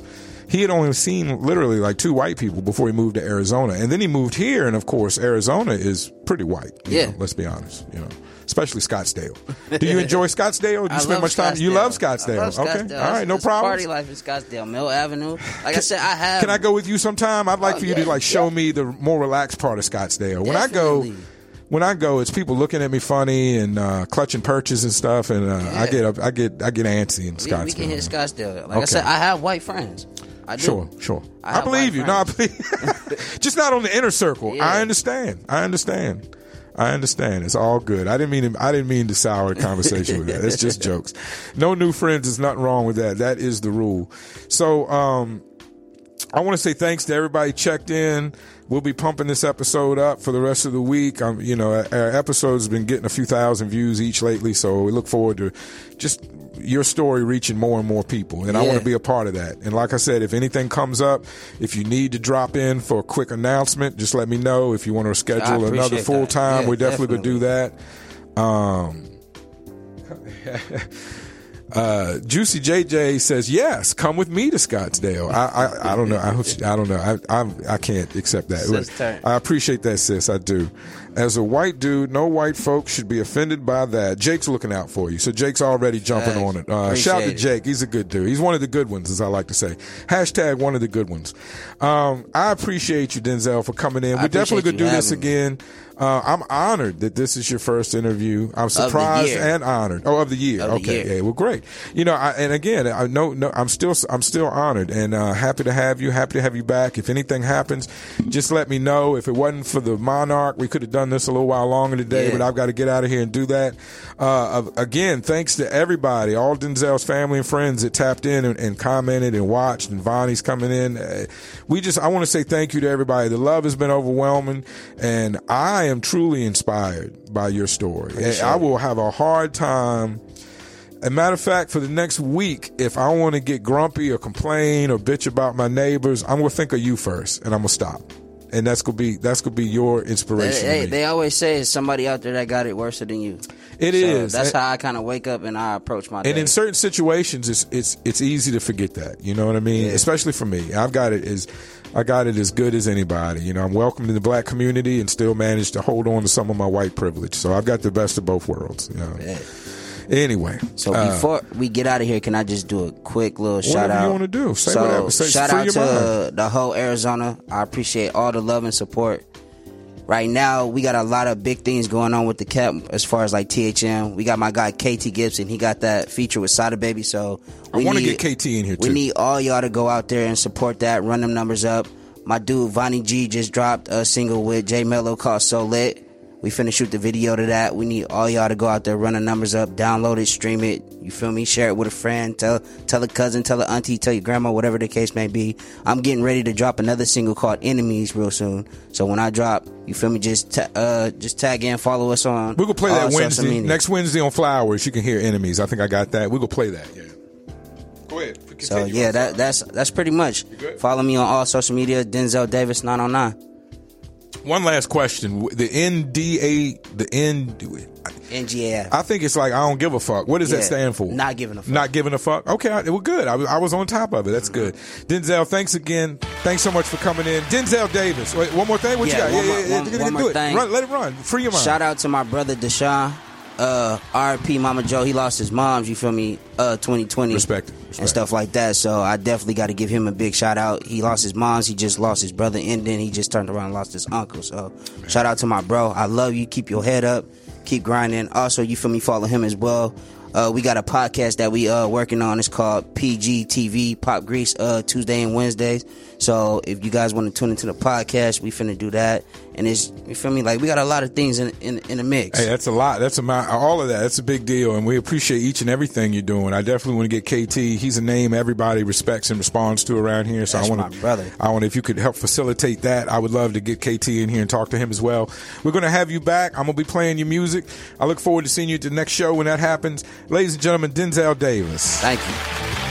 he had only seen literally like two white people before he moved to Arizona, and then he moved here, and of course, Arizona is pretty white. you Yeah. know, let's be honest, you know. Especially Scottsdale. Do you enjoy Scottsdale? Do you spend much time? You love Scottsdale. Love Okay. Scottsdale. All right. No problem. Party life in Scottsdale, Mill Avenue. Like I said, I have. Can I go with you sometime? I'd like Oh, for you to like show yeah. me the more relaxed part of Scottsdale. When I go, when I go, it's people looking at me funny and uh, clutching perches and stuff, and uh, I get up, I get, I get antsy in We, Scottsdale. we can hit Scottsdale. Like I said, I have white friends. I do. Sure, sure. I I, believe you. No, I believe. Just not on the inner circle. Yeah. I understand. I understand. I understand. It's all good. I didn't mean. To, I didn't mean to sour the conversation with that. It's just jokes. No new friends. There's nothing wrong with that. That is the rule. So, um, I want to say thanks to everybody checked in. We'll be pumping this episode up for the rest of the week. Um, you know, our- episodes have been getting a few thousand views each lately, so we look forward to just your story reaching more and more people. And I want to be a part of that. And like I said, if anything comes up, if you need to drop in for a quick announcement, just let me know. If you want to schedule another full time, Yeah, we definitely, would do that. Um, uh, Juicy JJ says yes. Come with me to Scottsdale. I I, I don't know. I, hope she- I don't know. I, I I can't accept that. Sis turn. I appreciate that, sis. I do. As a white dude, no white folks should be offended by that. Jake's looking out for you, so Jake's already jumping on it. Uh, shout out to Jake. He's a good dude. He's one of the good ones, as I like to say. Hashtag one of the good ones. Um, I appreciate you, Denzel, for coming in. We're definitely gonna do this again. Uh, I'm honored that this is your first interview. I'm surprised and honored. Oh, of the year. Of the okay, year. yeah. Well, great. You know, I, and again, I know, no, I'm still, I'm still honored and uh, happy to have you. Happy to have you back. If anything happens, just let me know. If it wasn't for the Monarch, we could have done this a little while longer today. Yeah. But I've got to get out of here and do that. Uh, again, thanks to everybody, all Denzel's family and friends that tapped in and, and commented and watched, and Vonnie's coming in. Uh, we just, I want to say thank you to everybody. The love has been overwhelming, and I am truly inspired by your story. And I will have a hard time. As a matter of fact, for the next week, if I want to get grumpy or complain or bitch about my neighbors, I'm gonna think of you first, and I'm gonna stop. And that's gonna be that's gonna be your inspiration. to they, they always say it's somebody out there that got it worse than you. It It is. That's And- how I kind of wake up and I approach my day. And in certain situations, it's it's it's easy to forget that. You know what I mean? Especially for me, I've got it as I got it as good as anybody. You know, I'm welcome in the black community and still manage to hold on to some of my white privilege. So I've got the best of both worlds. You know? Yeah. Anyway, So uh, before we get out of here, can I just do a quick little shout out? you wanna do. Say so whatever. Say- shout out to mind. uh, the whole Arizona. I appreciate all the love and support. Right now, we got a lot of big things going on with the cap as far as like THM. We got my guy KT Gibson. He got that feature with Sada Baby. So we wanna need- get KT in here, We too. need all y'all to go out there and support that. Run them numbers up. My dude Vonnie G just dropped a single with J Mello called So Lit. We finna shoot the video to that. We need all y'all to go out there, run the numbers up, download it, stream it. You feel me? Share it with a friend. Tell tell a cousin, tell a auntie, tell your grandma, whatever the case may be. I'm getting ready to drop another single called Enemies real soon. So when I drop, you feel me? Just ta- uh just tag in, follow us on. we're gonna play that Wednesday media. next Wednesday on Flowers. You can hear enemies. I think I got that. We're gonna play that. Yeah. Go ahead. So yeah, that that's that's pretty much. Follow me on all social media, Denzel Davis nine oh nine. One last question. The NDA, the N. NGA. I think it's like I don't give a fuck. What does that stand for? not giving a fuck. Not giving a fuck. Okay, I, well, good. I was, I was on top of it. That's mm-hmm. good. Denzel, thanks again. Thanks so much for coming in. Denzel Davis. Wait, one more thing. What Yeah, you got? one more- yeah, yeah, one- yeah. one more it. thing. Run, let it run. Free your mind. Shout out to my brother Deshaun. Uh, RP Mama Joe, he lost his moms, you feel me, uh, 2020. Respect respect And stuff like that. So I definitely got to give him a big shout out. He lost his moms, he just lost his brother, and then he just turned around and lost his uncle. So shout out to my bro. I love you. Keep your head up. Keep grinding. Also, you feel me, follow him as well. Uh, we got a podcast that we uh working on. It's called PGTV Pop Grease uh Tuesday and Wednesdays. So if you guys want to tune into the podcast, we finna do that. And it's you feel me like we got a lot of things in in, in the mix. Hey, that's a lot. That's a. All of that. That's a big deal, and we appreciate each and everything you're doing. I definitely want to get KT. He's a name everybody respects and responds to around here. So That's I want to, brother. I want if you could help facilitate that. I would love to get KT in here and talk to him as well. We're going to have you back. I'm going to be playing your music. I look forward to seeing you at the next show when that happens, ladies and gentlemen. Denzel Davis. Thank you.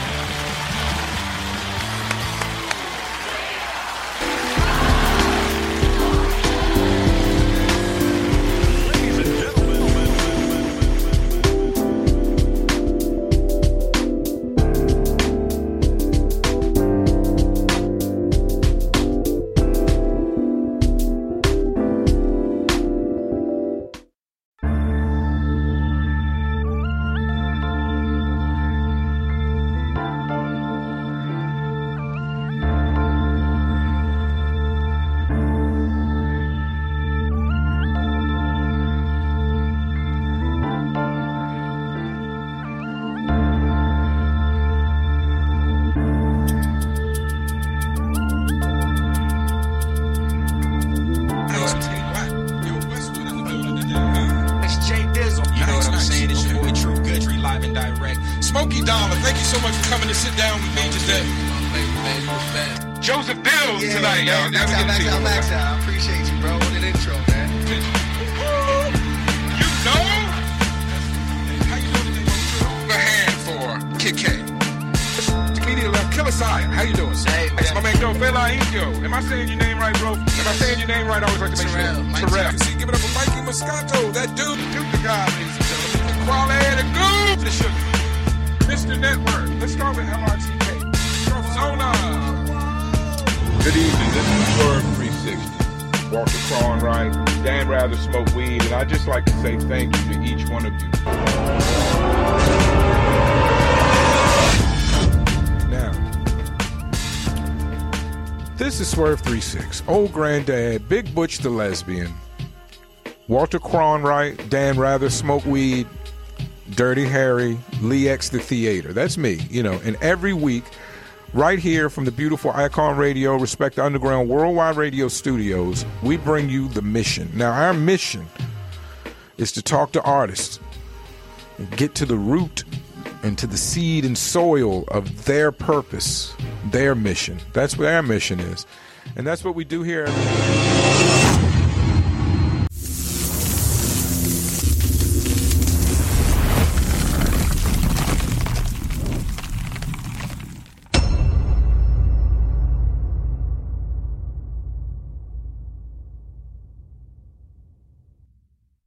Max out, max out, Rather Smoke Weed. And I'd just like to say thank you to each one of you. Now, this is Swerve 36. Old Granddad, Big Butch the Lesbian, Walter Cronwright, Dan Rather Smoke Weed, Dirty Harry, Lee X the Theater. That's me, you know. And every week, right here from the beautiful Icon Radio, Respect the Underground Worldwide Radio Studios, we bring you the mission. Now, our mission is to talk to artists and get to the root and to the seed and soil of their purpose, their mission. That's what our mission is. And that's what we do here.